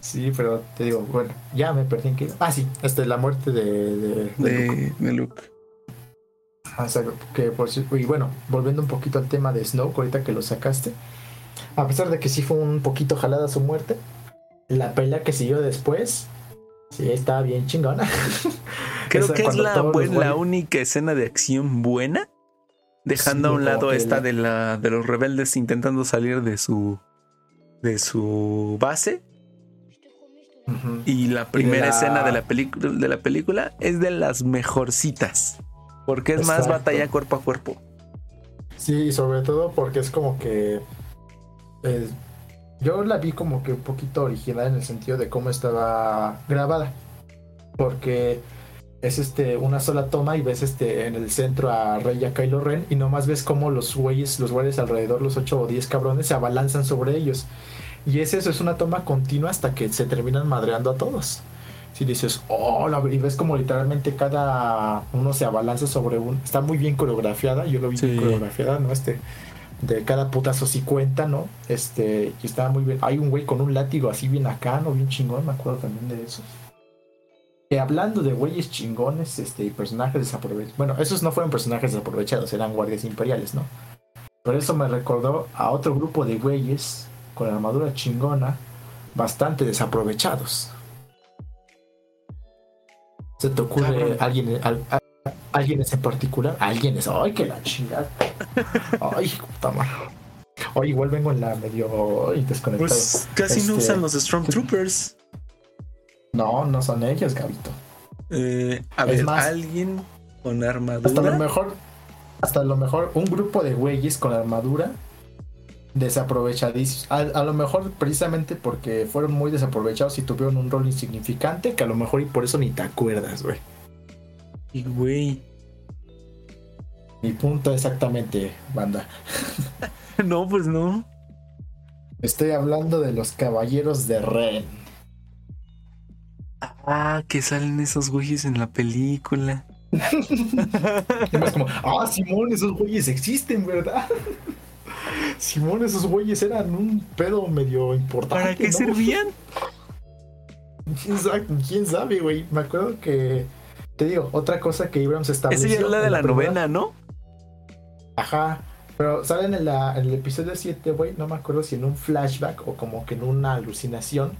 sí, pero te digo, bueno, ya me perdí en que. Ah, sí, este, la muerte de, de, de, de Luke. De Luke. O sea, que por y bueno, volviendo un poquito al tema de Snoke, ahorita que lo sacaste, a pesar de que sí fue un poquito jalada su muerte, la pelea que siguió después, sí, estaba bien chingona. Creo Esa, que es la única escena de acción buena dejando sí, a un lado esta la... de la de los rebeldes intentando salir de su de su base uh -huh. y la primera y la... escena de la película de la película es de las mejorcitas porque es Exacto. más batalla cuerpo a cuerpo sí sobre todo porque es como que eh, yo la vi como que un poquito original en el sentido de cómo estaba grabada porque es este una sola toma y ves este en el centro a Rey y a Kylo Ren y nomás ves como los güeyes, los güeyes alrededor, los 8 o 10 cabrones se abalanzan sobre ellos. Y es eso, es una toma continua hasta que se terminan madreando a todos. Si dices, oh, la, y ves como literalmente cada uno se abalanza sobre un. Está muy bien coreografiada, yo lo vi sí. bien coreografiada, ¿no? Este, de cada putazo sí cuenta, ¿no? Este, y estaba muy bien. Hay un güey con un látigo así bien acá, ¿no? Bien chingón, me acuerdo también de eso. Que hablando de güeyes chingones este, y personajes desaprovechados. Bueno, esos no fueron personajes desaprovechados, eran guardias imperiales, ¿no? Pero eso me recordó a otro grupo de güeyes con armadura chingona, bastante desaprovechados. ¿Se te ocurre alguien, al, alguien en particular? Alguien es, ay, que la chingada. Ay, puta madre. Hoy igual vengo en la medio desconectado. Pues casi este, no usan los Stormtroopers. No, no son ellos, Gabito. Eh, a ver, más, alguien con armadura. Hasta lo mejor, hasta lo mejor, un grupo de güeyes con armadura desaprovechadísimos. A, a, lo mejor precisamente porque fueron muy desaprovechados y tuvieron un rol insignificante, que a lo mejor y por eso ni te acuerdas, güey. Y güey. Mi punto exactamente, banda. no, pues no. Estoy hablando de los caballeros de Ren. Ah, que salen esos güeyes en la película. es como, ah, Simón, esos güeyes existen, ¿verdad? Simón, esos güeyes eran un pedo medio importante. ¿Para qué ¿no? servían? Quién sabe, güey. Me acuerdo que. Te digo, otra cosa que Abrams estableció. Esa ya es la de la, la novena, ¿no? Ajá. Pero salen en, la, en el episodio 7, güey. No me acuerdo si en un flashback o como que en una alucinación.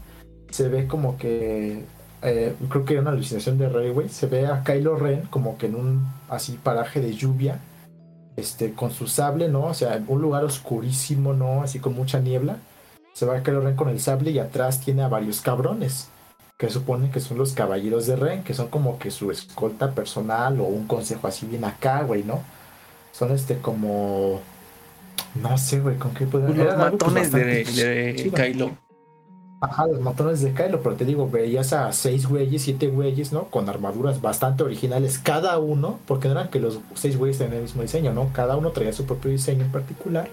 Se ve como que eh, creo que era una alucinación de Rey, güey. Se ve a Kylo Ren como que en un así paraje de lluvia, este, con su sable, ¿no? O sea, en un lugar oscurísimo, ¿no? Así con mucha niebla. Se va a Kylo Ren con el sable y atrás tiene a varios cabrones, que suponen que son los caballeros de Ren, que son como que su escolta personal o un consejo así bien acá, güey, ¿no? Son este como No sé, güey, con qué podían. Los matones de, de Kylo. Ajá, los matones de Kylo, pero te digo, veías a seis güeyes, siete güeyes, ¿no? Con armaduras bastante originales, cada uno, porque no eran que los seis güeyes tenían el mismo diseño, ¿no? Cada uno traía su propio diseño en particular.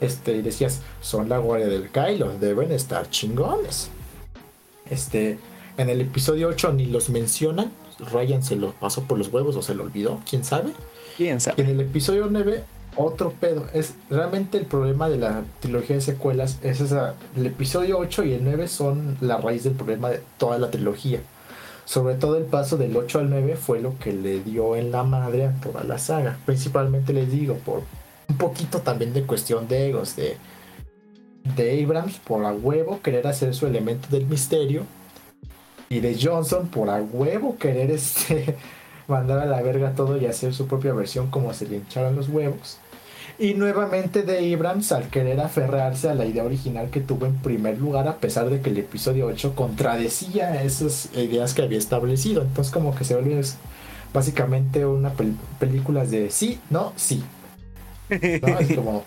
Este, y decías, son la guardia del Kylo, deben estar chingones. Este, en el episodio 8 ni los mencionan, Ryan se lo pasó por los huevos o se lo olvidó, quién sabe. Quién sabe. en el episodio 9 otro pedo. Es realmente el problema de la trilogía de secuelas. Es el episodio 8 y el 9 son la raíz del problema de toda la trilogía. Sobre todo el paso del 8 al 9 fue lo que le dio en la madre a toda la saga. Principalmente les digo, por un poquito también de cuestión de egos, de, de Abrams por a huevo querer hacer su elemento del misterio. Y de Johnson por a huevo querer este mandar a la verga todo y hacer su propia versión como se le hincharon los huevos. Y nuevamente de Abrams al querer aferrarse a la idea original que tuvo en primer lugar, a pesar de que el episodio 8 contradecía esas ideas que había establecido. Entonces, como que se vuelve básicamente una película de sí, no, sí. Es como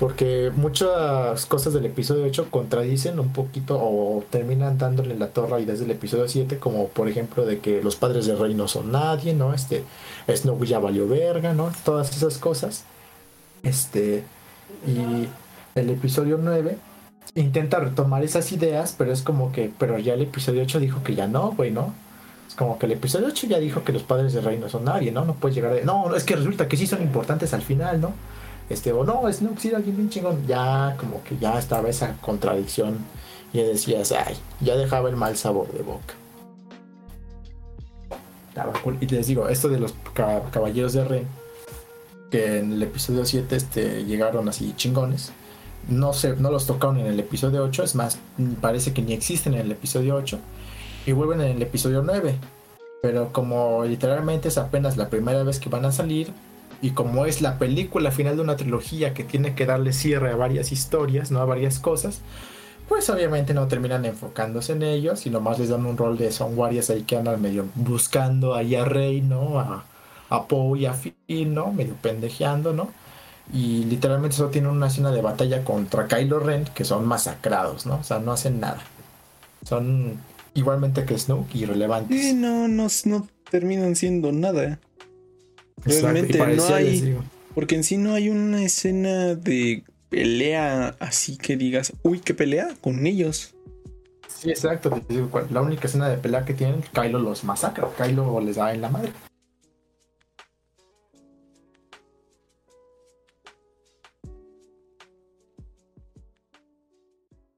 porque muchas cosas del episodio 8 contradicen un poquito o terminan dándole la torre a ideas del episodio 7, como por ejemplo de que los padres del rey no son nadie, ¿no? Este, Snow ya valió verga, ¿no? Todas esas cosas. Este, y el episodio 9 intenta retomar esas ideas, pero es como que, pero ya el episodio 8 dijo que ya no, güey, ¿no? Es como que el episodio 8 ya dijo que los padres del rey no son nadie, ¿no? No puedes llegar a... No, es que resulta que sí son importantes al final, ¿no? Este, o no, Snoop sí alguien bien chingón, ya como que ya estaba esa contradicción y decías, ay, ya dejaba el mal sabor de boca. Y les digo, esto de los caballeros de Ren, que en el episodio 7 este, llegaron así chingones, no, se, no los tocaron en el episodio 8, es más, parece que ni existen en el episodio 8, y vuelven en el episodio 9. Pero como literalmente es apenas la primera vez que van a salir, y como es la película final de una trilogía que tiene que darle cierre a varias historias, ¿no? A varias cosas, pues obviamente no terminan enfocándose en ellos, y nomás les dan un rol de son guardias ahí que andan medio buscando ahí a Rey, ¿no? A, a Poe y a Finn, ¿no? Medio pendejeando, ¿no? Y literalmente solo tienen una escena de batalla contra Kylo Ren que son masacrados, ¿no? O sea, no hacen nada. Son igualmente que Snoke irrelevantes. Sí, no, no, no terminan siendo nada. Realmente no hay. Porque en sí no hay una escena de pelea así que digas, uy, qué pelea con ellos. Sí, exacto. La única escena de pelea que tienen, Kylo los masacra. Kylo les da en la madre.